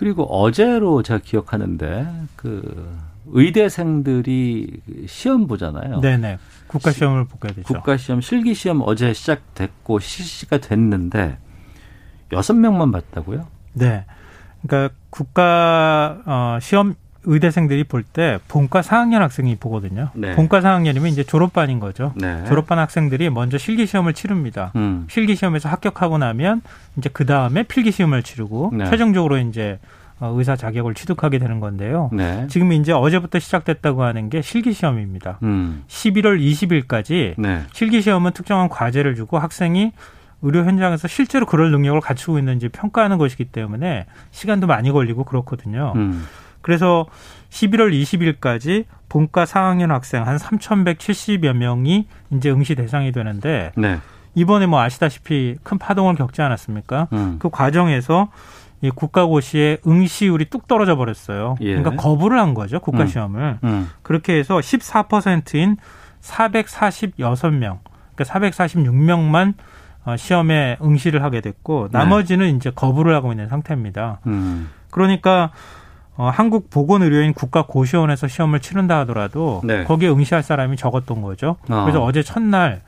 그리고 어제로 제가 기억하는데 그 의대생들이 시험 보잖아요. 네네. 국가 시험을 보게 되죠. 국가 시험 실기 시험 어제 시작됐고 실시가 됐는데 여섯 명만 봤다고요? 네. 그러니까 국가 어, 시험 의대생들이 볼 때 본과 4학년 학생이 보거든요. 네. 본과 4학년이면 이제 졸업반인 거죠. 네. 졸업반 학생들이 먼저 실기 시험을 치릅니다. 음. 실기 시험에서 합격하고 나면 이제 그 다음에 필기 시험을 치르고 네. 최종적으로 이제 어, 의사 자격을 취득하게 되는 건데요. 네. 지금 이제 어제부터 시작됐다고 하는 게 실기 시험입니다. 음. 11월 20일까지 네. 실기 시험은 특정한 과제를 주고 학생이 의료 현장에서 실제로 그럴 능력을 갖추고 있는지 평가하는 것이기 때문에 시간도 많이 걸리고 그렇거든요. 음. 그래서 11월 20일까지 본과 4학년 학생 한 3,170여 명이 이제 응시 대상이 되는데 네. 이번에 뭐 아시다시피 큰 파동을 겪지 않았습니까? 음. 그 과정에서 이 국가고시의 응시율이 뚝 떨어져 버렸어요. 예. 그러니까 거부를 한 거죠, 국가 음. 시험을. 음. 그렇게 해서 14%인 446명, 그러니까 446명만 어, 시험에 응시를 하게 됐고 네. 나머지는 이제 거부를 하고 있는 상태입니다. 음. 그러니까 어, 한국 보건의료인 국가고시원에서 시험을 치른다 하더라도 네. 거기에 응시할 사람이 적었던 거죠. 아. 그래서 어제 첫날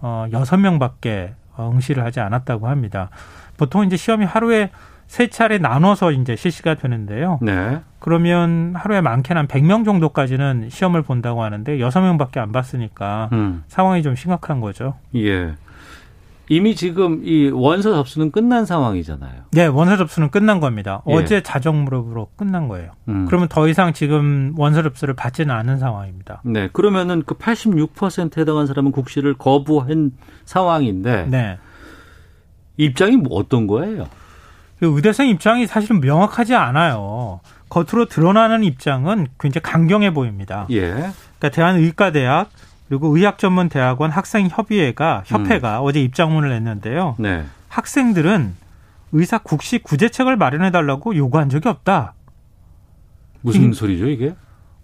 어, 6명밖에 어, 응시를 하지 않았다고 합니다. 보통 이제 시험이 하루에 세 차례 나눠서 이제 실시가 되는데요. 네. 그러면 하루에 많게는 한 100명 정도까지는 시험을 본다고 하는데 6명밖에 안 봤으니까 음. 상황이 좀 심각한 거죠. 예. 이미 지금 이 원서 접수는 끝난 상황이잖아요. 네, 원서 접수는 끝난 겁니다. 예. 어제 자정 무렵으로 끝난 거예요. 음. 그러면 더 이상 지금 원서 접수를 받지는 않은 상황입니다. 네. 그러면은 그 86%에 해당한 사람은 국시를 거부한 상황인데 네. 입장이 뭐 어떤 거예요? 그 의대생 입장이 사실은 명확하지 않아요. 겉으로 드러나는 입장은 굉장히 강경해 보입니다. 예. 그러니까 대한의과대학 그리고 의학전문대학원 학생협의회가 협회가 어제 입장문을 냈는데요. 네. 학생들은 의사 국시 구제책을 마련해 달라고 요구한 적이 없다. 무슨 소리죠, 이게?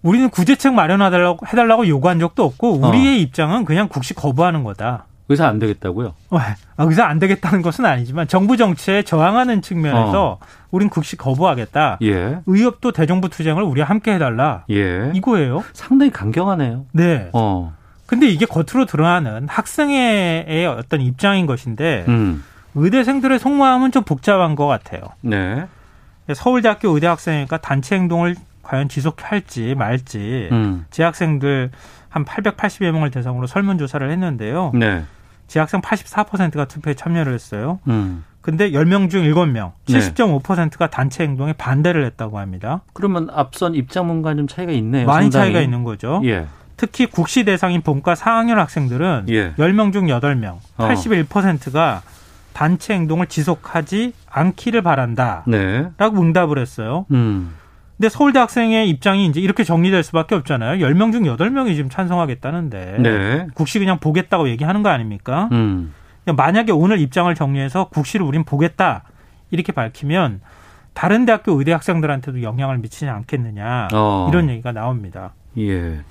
우리는 구제책 마련해달라고 해달라고 요구한 적도 없고 어. 우리의 입장은 그냥 국시 거부하는 거다. 의사 안 되겠다고요? 왜? 아, 의사 안 되겠다는 것은 아니지만 정부 정치에 저항하는 측면에서 우린 국시 거부하겠다. 예. 의협도 대정부 투쟁을 우리와 함께 해달라. 예. 이거예요. 상당히 강경하네요. 네. 어. 근데 이게 겉으로 드러나는 학생의 어떤 입장인 것인데 음. 의대생들의 속마음은 좀 복잡한 것 같아요. 네. 서울대학교 의대 학생이니까 단체 행동을 과연 지속할지 말지 음. 재학생들 한 880여 명을 대상으로 설문 조사를 했는데요. 네. 재학생 84%가 투표에 참여를 했어요. 음. 근데 10명 중 7명, 네. 70.5%가 단체 행동에 반대를 했다고 합니다. 그러면 앞선 입장문과 좀 차이가 있네요. 많이 상당히. 차이가 있는 거죠. 예. 특히 국시 대상인 본과 4학년 학생들은 예. 10명 중 8명, 어. 81%가 단체 행동을 지속하지 않기를 바란다. 네. 라고 응답을 했어요. 음. 근데 서울대 학생의 입장이 이제 이렇게 정리될 수밖에 없잖아요. 10명 중 8명이 지금 찬성하겠다는데. 네. 국시 그냥 보겠다고 얘기하는 거 아닙니까? 음. 만약에 오늘 입장을 정리해서 국시를 우린 보겠다. 이렇게 밝히면 다른 대학교 의대 학생들한테도 영향을 미치지 않겠느냐. 어. 이런 얘기가 나옵니다. 예.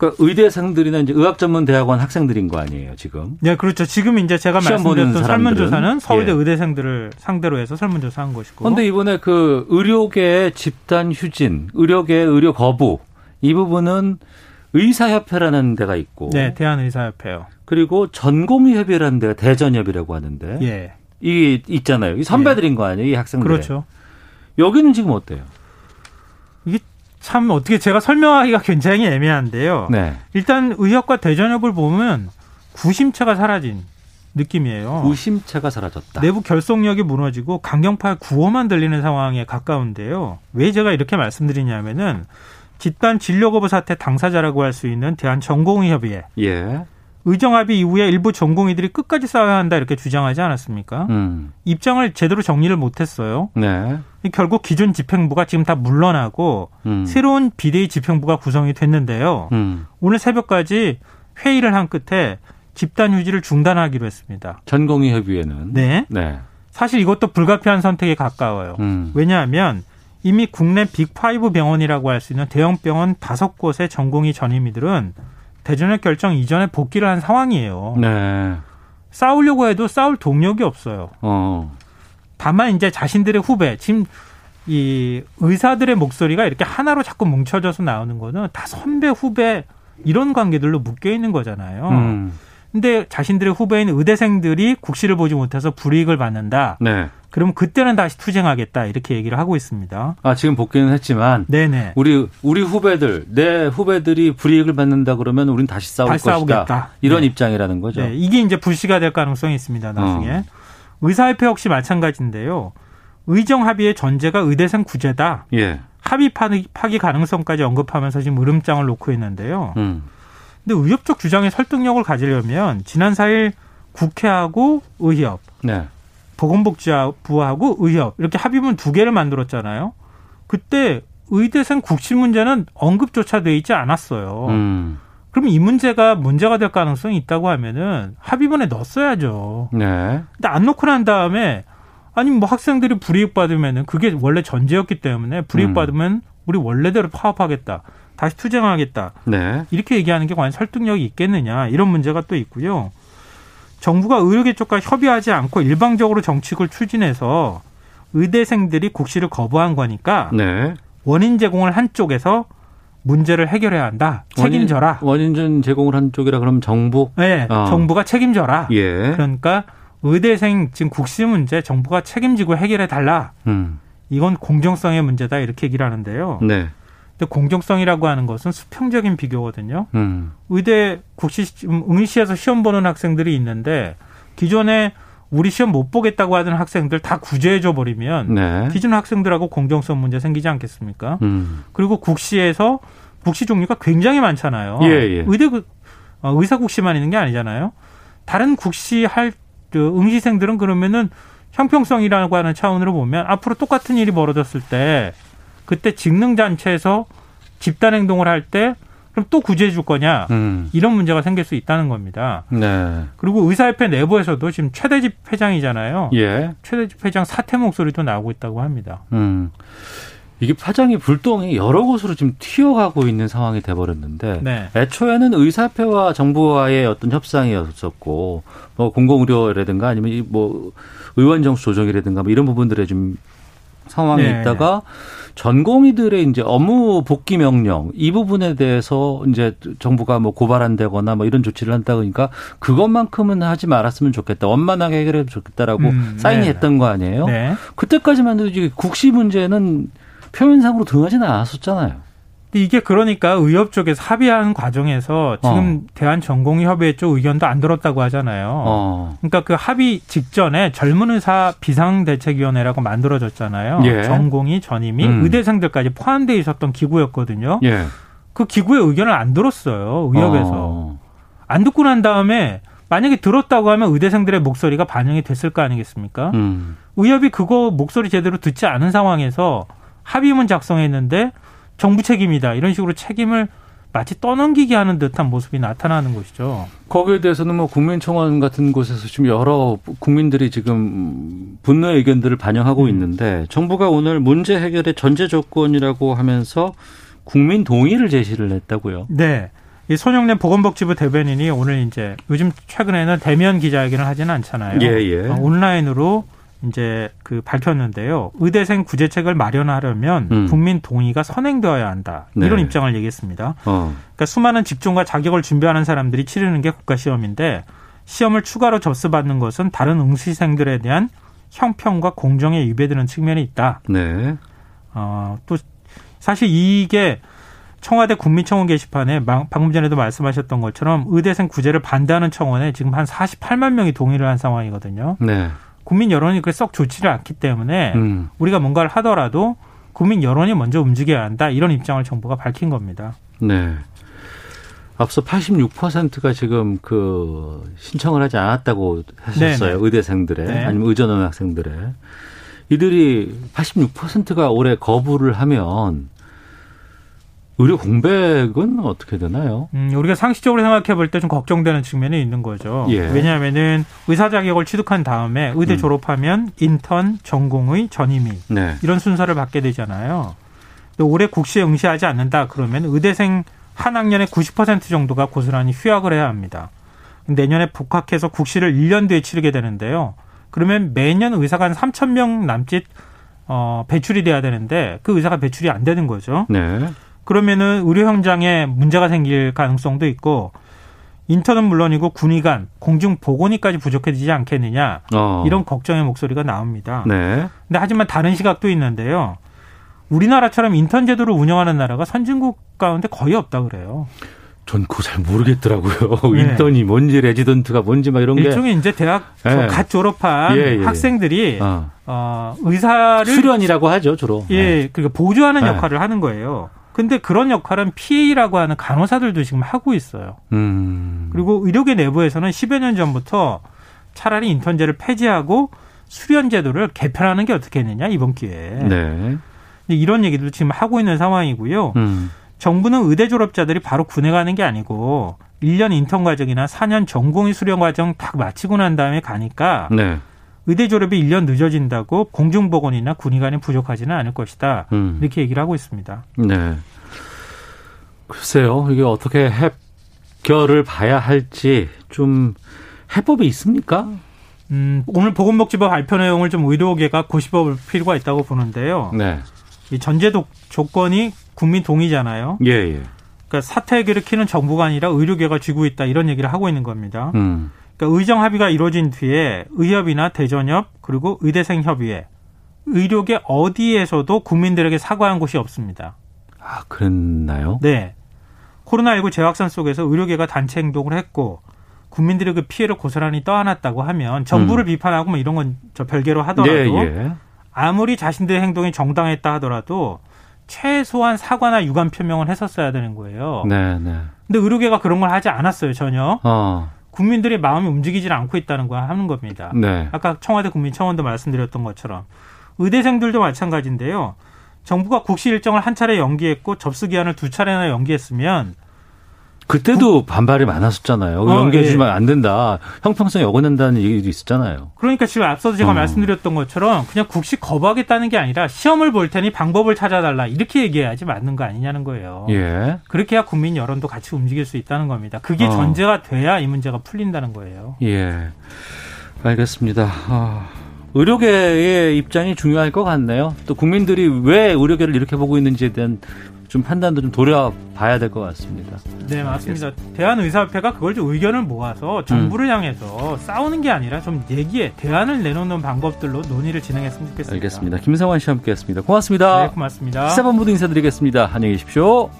그러니까 의대생들이나 이제 의학 전문 대학원 학생들인 거 아니에요, 지금? 네, 그렇죠. 지금 이제 제가 말씀드렸던? 설문조사는 서울대 예. 의대생들을 상대로 해서 설문조사한 것이고. 그런데 이번에 그 의료계 집단 휴진, 의료계 의료 거부 이 부분은 의사협회라는 데가 있고, 네, 대한의사협회요. 그리고 전공의협이라는 데가 대전협이라고 하는데, 예. 이 있잖아요. 이 선배들인 거 아니에요, 이 학생들. 그렇죠. 여기는 지금 어때요? 이게 참 어떻게 제가 설명하기가 굉장히 애매한데요. 네. 일단 의협과 대전협을 보면 구심체가 사라진 느낌이에요. 구심체가 사라졌다. 내부 결속력이 무너지고 강경파의 구호만 들리는 상황에 가까운데요. 왜 제가 이렇게 말씀드리냐면은 집단 진료 거부 사태 당사자라고 할 수 있는 대한전공의협의회 예. 의정합의 이후에 일부 전공의들이 끝까지 싸워야 한다 이렇게 주장하지 않았습니까? 음. 입장을 제대로 정리를 못했어요. 네. 결국 기존 집행부가 지금 다 물러나고 음. 새로운 비대위 집행부가 구성이 됐는데요. 음. 오늘 새벽까지 회의를 한 끝에 집단 휴지를 중단하기로 했습니다. 전공의 협의회는. 네. 네. 사실 이것도 불가피한 선택에 가까워요. 음. 왜냐하면 이미 국내 빅5 병원이라고 할 수 있는 대형 병원 다섯 곳의 전공의 전임의들은 대전역 결정 이전에 복귀를 한 상황이에요. 네. 싸우려고 해도 싸울 동력이 없어요. 어. 다만 이제 자신들의 후배, 지금 이 의사들의 목소리가 이렇게 하나로 자꾸 뭉쳐져서 나오는 거는 다 선배, 후배 이런 관계들로 묶여 있는 거잖아요. 음. 근데 자신들의 후배인 의대생들이 국시를 보지 못해서 불이익을 받는다. 네. 그러면 그때는 다시 투쟁하겠다 이렇게 얘기를 하고 있습니다. 아, 지금 복귀는 했지만. 네네. 우리, 우리 후배들, 내 후배들이 불이익을 받는다 그러면 우린 다시 싸울 다시 것이다. 싸우겠다. 이런 네. 입장이라는 거죠. 네, 이게 이제 불씨가 될 가능성이 있습니다. 나중에 어. 의사협회 역시 마찬가지인데요. 의정 합의의 전제가 의대생 구제다. 예. 합의 파기, 파기 가능성까지 언급하면서 지금 으름장을 놓고 있는데요. 음. 근데 의협적 주장에 설득력을 가지려면 지난 4일 국회하고 의협, 네. 보건복지부하고 의협 이렇게 합의문 두 개를 만들었잖아요. 그때 의대생 국시 문제는 언급조차 돼 있지 않았어요. 음. 그럼 이 문제가 문제가 될 가능성이 있다고 하면은 합의문에 넣었어야죠. 네. 근데 안 넣고 난 다음에 아니 뭐 학생들이 불이익 받으면은 그게 원래 전제였기 때문에 불이익 음. 받으면 우리 원래대로 파업하겠다. 다시 투쟁하겠다. 네. 이렇게 얘기하는 게 과연 설득력이 있겠느냐 이런 문제가 또 있고요. 정부가 의료계 쪽과 협의하지 않고 일방적으로 정책을 추진해서 의대생들이 국시를 거부한 거니까 네. 원인 제공을 한 쪽에서 문제를 해결해야 한다. 책임져라. 원인, 전 제공을 한 쪽이라 그러면 정부? 네, 어. 정부가 책임져라. 예. 그러니까 의대생 지금 국시 문제 정부가 책임지고 해결해 달라. 음. 이건 공정성의 문제다 이렇게 얘기를 하는데요. 네. 근데 공정성이라고 하는 것은 수평적인 비교거든요. 음. 의대 국시 지금 응시에서 시험 보는 학생들이 있는데 기존에 우리 시험 못 보겠다고 하던 학생들 다 구제해 줘 버리면 네. 기존 학생들하고 공정성 문제 생기지 않겠습니까? 음. 그리고 국시에서 국시 종류가 굉장히 많잖아요. 예, 예. 의대 그- 어, 의사 국시만 있는 게 아니잖아요. 다른 국시 할 그, 응시생들은 그러면은 형평성이라고 하는 차원으로 보면 앞으로 똑같은 일이 벌어졌을 때 그때 직능 단체에서 집단 행동을 할 때 그럼 또 구제해 줄 거냐 음. 이런 문제가 생길 수 있다는 겁니다. 네. 그리고 의사협회 내부에서도 지금 최대집 회장이잖아요. 예. 최대집 회장 사퇴 목소리도 나오고 있다고 합니다. 음. 이게 파장이 불똥이 여러 곳으로 지금 튀어가고 있는 상황이 돼버렸는데 네. 애초에는 의사협회와 정부와의 어떤 협상이었었고 뭐 공공의료라든가 아니면 이뭐 의원 정수 조정이라든가 뭐 이런 부분들에 좀 상황이 네. 있다가 전공의들의 이제 업무 복귀 명령 이 부분에 대해서 이제 정부가 뭐 고발한다거나 뭐 이런 조치를 한다 그러니까 그것만큼은 하지 말았으면 좋겠다 원만하게 해결해 좋겠다라고 음, 사인이 네. 했던 거 아니에요? 네. 그때까지만 해도 국시 문제는 표면상으로 등하지는 않았었잖아요. 근데 이게 그러니까 의협 쪽에서 합의하는 과정에서 지금 어. 대한전공의협의회 쪽 의견도 안 들었다고 하잖아요. 어. 그러니까 그 합의 직전에 젊은 의사 비상대책위원회라고 만들어졌잖아요. 예. 전공의 전임이 음. 의대생들까지 포함되어 있었던 기구였거든요. 예. 그 기구의 의견을 안 들었어요. 의협에서. 어. 안 듣고 난 다음에 만약에 들었다고 하면 의대생들의 목소리가 반영이 됐을 거 아니겠습니까? 음. 의협이 그거 목소리 제대로 듣지 않은 상황에서 합의문 작성했는데 정부 책임이다. 이런 식으로 책임을 마치 떠넘기게 하는 듯한 모습이 나타나는 것이죠. 거기에 대해서는 뭐 국민청원 같은 곳에서 지금 여러 국민들이 지금 분노의 의견들을 반영하고 있는데 정부가 오늘 문제 해결의 전제 조건이라고 하면서 국민 동의를 제시를 했다고요. 네. 이 손영래 보건복지부 대변인이 오늘 이제 요즘 최근에는 대면 기자회견을 하지는 않잖아요. 예, 예. 어, 온라인으로 이제 그 밝혔는데요. 의대생 구제책을 마련하려면 음. 국민 동의가 선행되어야 한다. 네. 이런 입장을 얘기했습니다. 어. 그러니까 수많은 직종과 자격을 준비하는 사람들이 치르는 게 국가 시험인데 시험을 추가로 접수받는 것은 다른 응시생들에 대한 형평과 공정에 위배되는 측면이 있다. 네. 어, 또 사실 이게 청와대 국민청원 게시판에 마- 방금 전에도 말씀하셨던 것처럼 의대생 구제를 반대하는 청원에 지금 한 48만 명이 동의를 한 상황이거든요. 네. 국민 여론이 그렇게 썩 좋지를 않기 때문에 음. 우리가 뭔가를 하더라도 국민 여론이 먼저 움직여야 한다 이런 입장을 정부가 밝힌 겁니다. 네. 앞서 86%가 지금 그 신청을 하지 않았다고 하셨어요. 네네. 의대생들의 네. 아니면 의전원 학생들의 이들이 86%가 올해 거부를 하면 의료 공백은 어떻게 되나요? 음, 우리가 상식적으로 생각해 볼 때 좀 걱정되는 측면이 있는 거죠. 예. 왜냐하면은 의사 자격을 취득한 다음에 의대 음. 졸업하면 인턴, 전공의, 전임의 네. 이런 순서를 받게 되잖아요. 올해 국시에 응시하지 않는다 그러면 의대생 한 학년의 90% 정도가 고스란히 휴학을 해야 합니다. 내년에 복학해서 국시를 1년 뒤에 치르게 되는데요. 그러면 매년 의사가 한 3천 명 남짓 어, 배출이 돼야 되는데 그 의사가 배출이 안 되는 거죠. 네. 그러면은 의료 현장에 문제가 생길 가능성도 있고 인턴은 물론이고 군의관, 공중 보건의까지 부족해지지 않겠느냐 어. 이런 걱정의 목소리가 나옵니다. 네. 근데 하지만 다른 시각도 있는데요. 우리나라처럼 인턴 제도를 운영하는 나라가 선진국 가운데 거의 없다 그래요. 전 그거 잘 모르겠더라고요. 네. 인턴이 뭔지 레지던트가 뭔지 막 이런 게 일종의 이제 대학 예. 갓 졸업한 예, 예. 학생들이 어. 어, 의사를 수련이라고 하죠 주로. 예, 그러니까 보조하는 네. 역할을 하는 거예요. 근데 그런 역할은 PA라고 하는 간호사들도 지금 하고 있어요. 음. 그리고 의료계 내부에서는 10여 년 전부터 차라리 인턴제를 폐지하고 수련 제도를 개편하는 게 어떻겠느냐 이번 기회에 네. 이런 얘기도 지금 하고 있는 상황이고요. 음. 정부는 의대 졸업자들이 바로 군에 가는 게 아니고 1년 인턴 과정이나 4년 전공의 수련 과정 딱 마치고 난 다음에 가니까 네. 의대 졸업이 1년 늦어진다고 공중보건이나 군의관이 부족하지는 않을 것이다. 음. 이렇게 얘기를 하고 있습니다. 네. 글쎄요, 이게 어떻게 해결을 봐야 할지 좀 해법이 있습니까? 음, 오늘 보건복지법 발표 내용을 좀 의료계가 고시법을 필요가 있다고 보는데요. 네. 이 전제 도, 조건이 국민 동의잖아요. 예, 예. 그러니까 사태 해결을 키는 정부가 아니라 의료계가 쥐고 있다 이런 얘기를 하고 있는 겁니다. 음. 그러니까 의정 합의가 이루어진 뒤에 의협이나 대전협 그리고 의대생 협의회 의료계 어디에서도 국민들에게 사과한 곳이 없습니다. 아, 그랬나요? 네. 코로나19 재확산 속에서 의료계가 단체 행동을 했고 국민들의 그 피해를 고스란히 떠안았다고 하면 정부를 음. 비판하고 뭐 이런 건 저 별개로 하더라도 네, 예. 아무리 자신들의 행동이 정당했다 하더라도 최소한 사과나 유감 표명을 했었어야 되는 거예요. 네, 네. 근데 의료계가 그런 걸 하지 않았어요, 전혀. 어. 국민들의 마음이 움직이질 않고 있다는 거 하는 겁니다. 네. 아까 청와대 국민청원도 말씀드렸던 것처럼 의대생들도 마찬가지인데요. 정부가 국시 일정을 한 차례 연기했고 접수 기한을 두 차례나 연기했으면 그때도 반발이 많았었잖아요. 어, 연기해주면 예. 안 된다. 형평성이 어긋난다는 얘기도 있었잖아요. 그러니까 지금 앞서도 제가 어. 말씀드렸던 것처럼 그냥 국시 거부하겠다는 게 아니라 시험을 볼 테니 방법을 찾아달라 이렇게 얘기해야지 맞는 거 아니냐는 거예요. 예. 그렇게 해야 국민 여론도 같이 움직일 수 있다는 겁니다. 그게 어. 전제가 돼야 이 문제가 풀린다는 거예요. 예. 알겠습니다. 아. 의료계의 입장이 중요할 것 같네요. 또 국민들이 왜 의료계를 이렇게 보고 있는지에 대한 좀 판단도 좀 돌려봐야 될 것 같습니다. 네, 맞습니다. 대한의사협회가 그걸 좀 의견을 모아서 정부를 음. 향해서 싸우는 게 아니라 좀 얘기에 대안을 내놓는 방법들로 논의를 진행했으면 좋겠습니다. 알겠습니다. 김성환 씨와 함께했습니다. 고맙습니다. 네, 고맙습니다. 시사본부도 인사드리겠습니다. 안녕히 계십시오.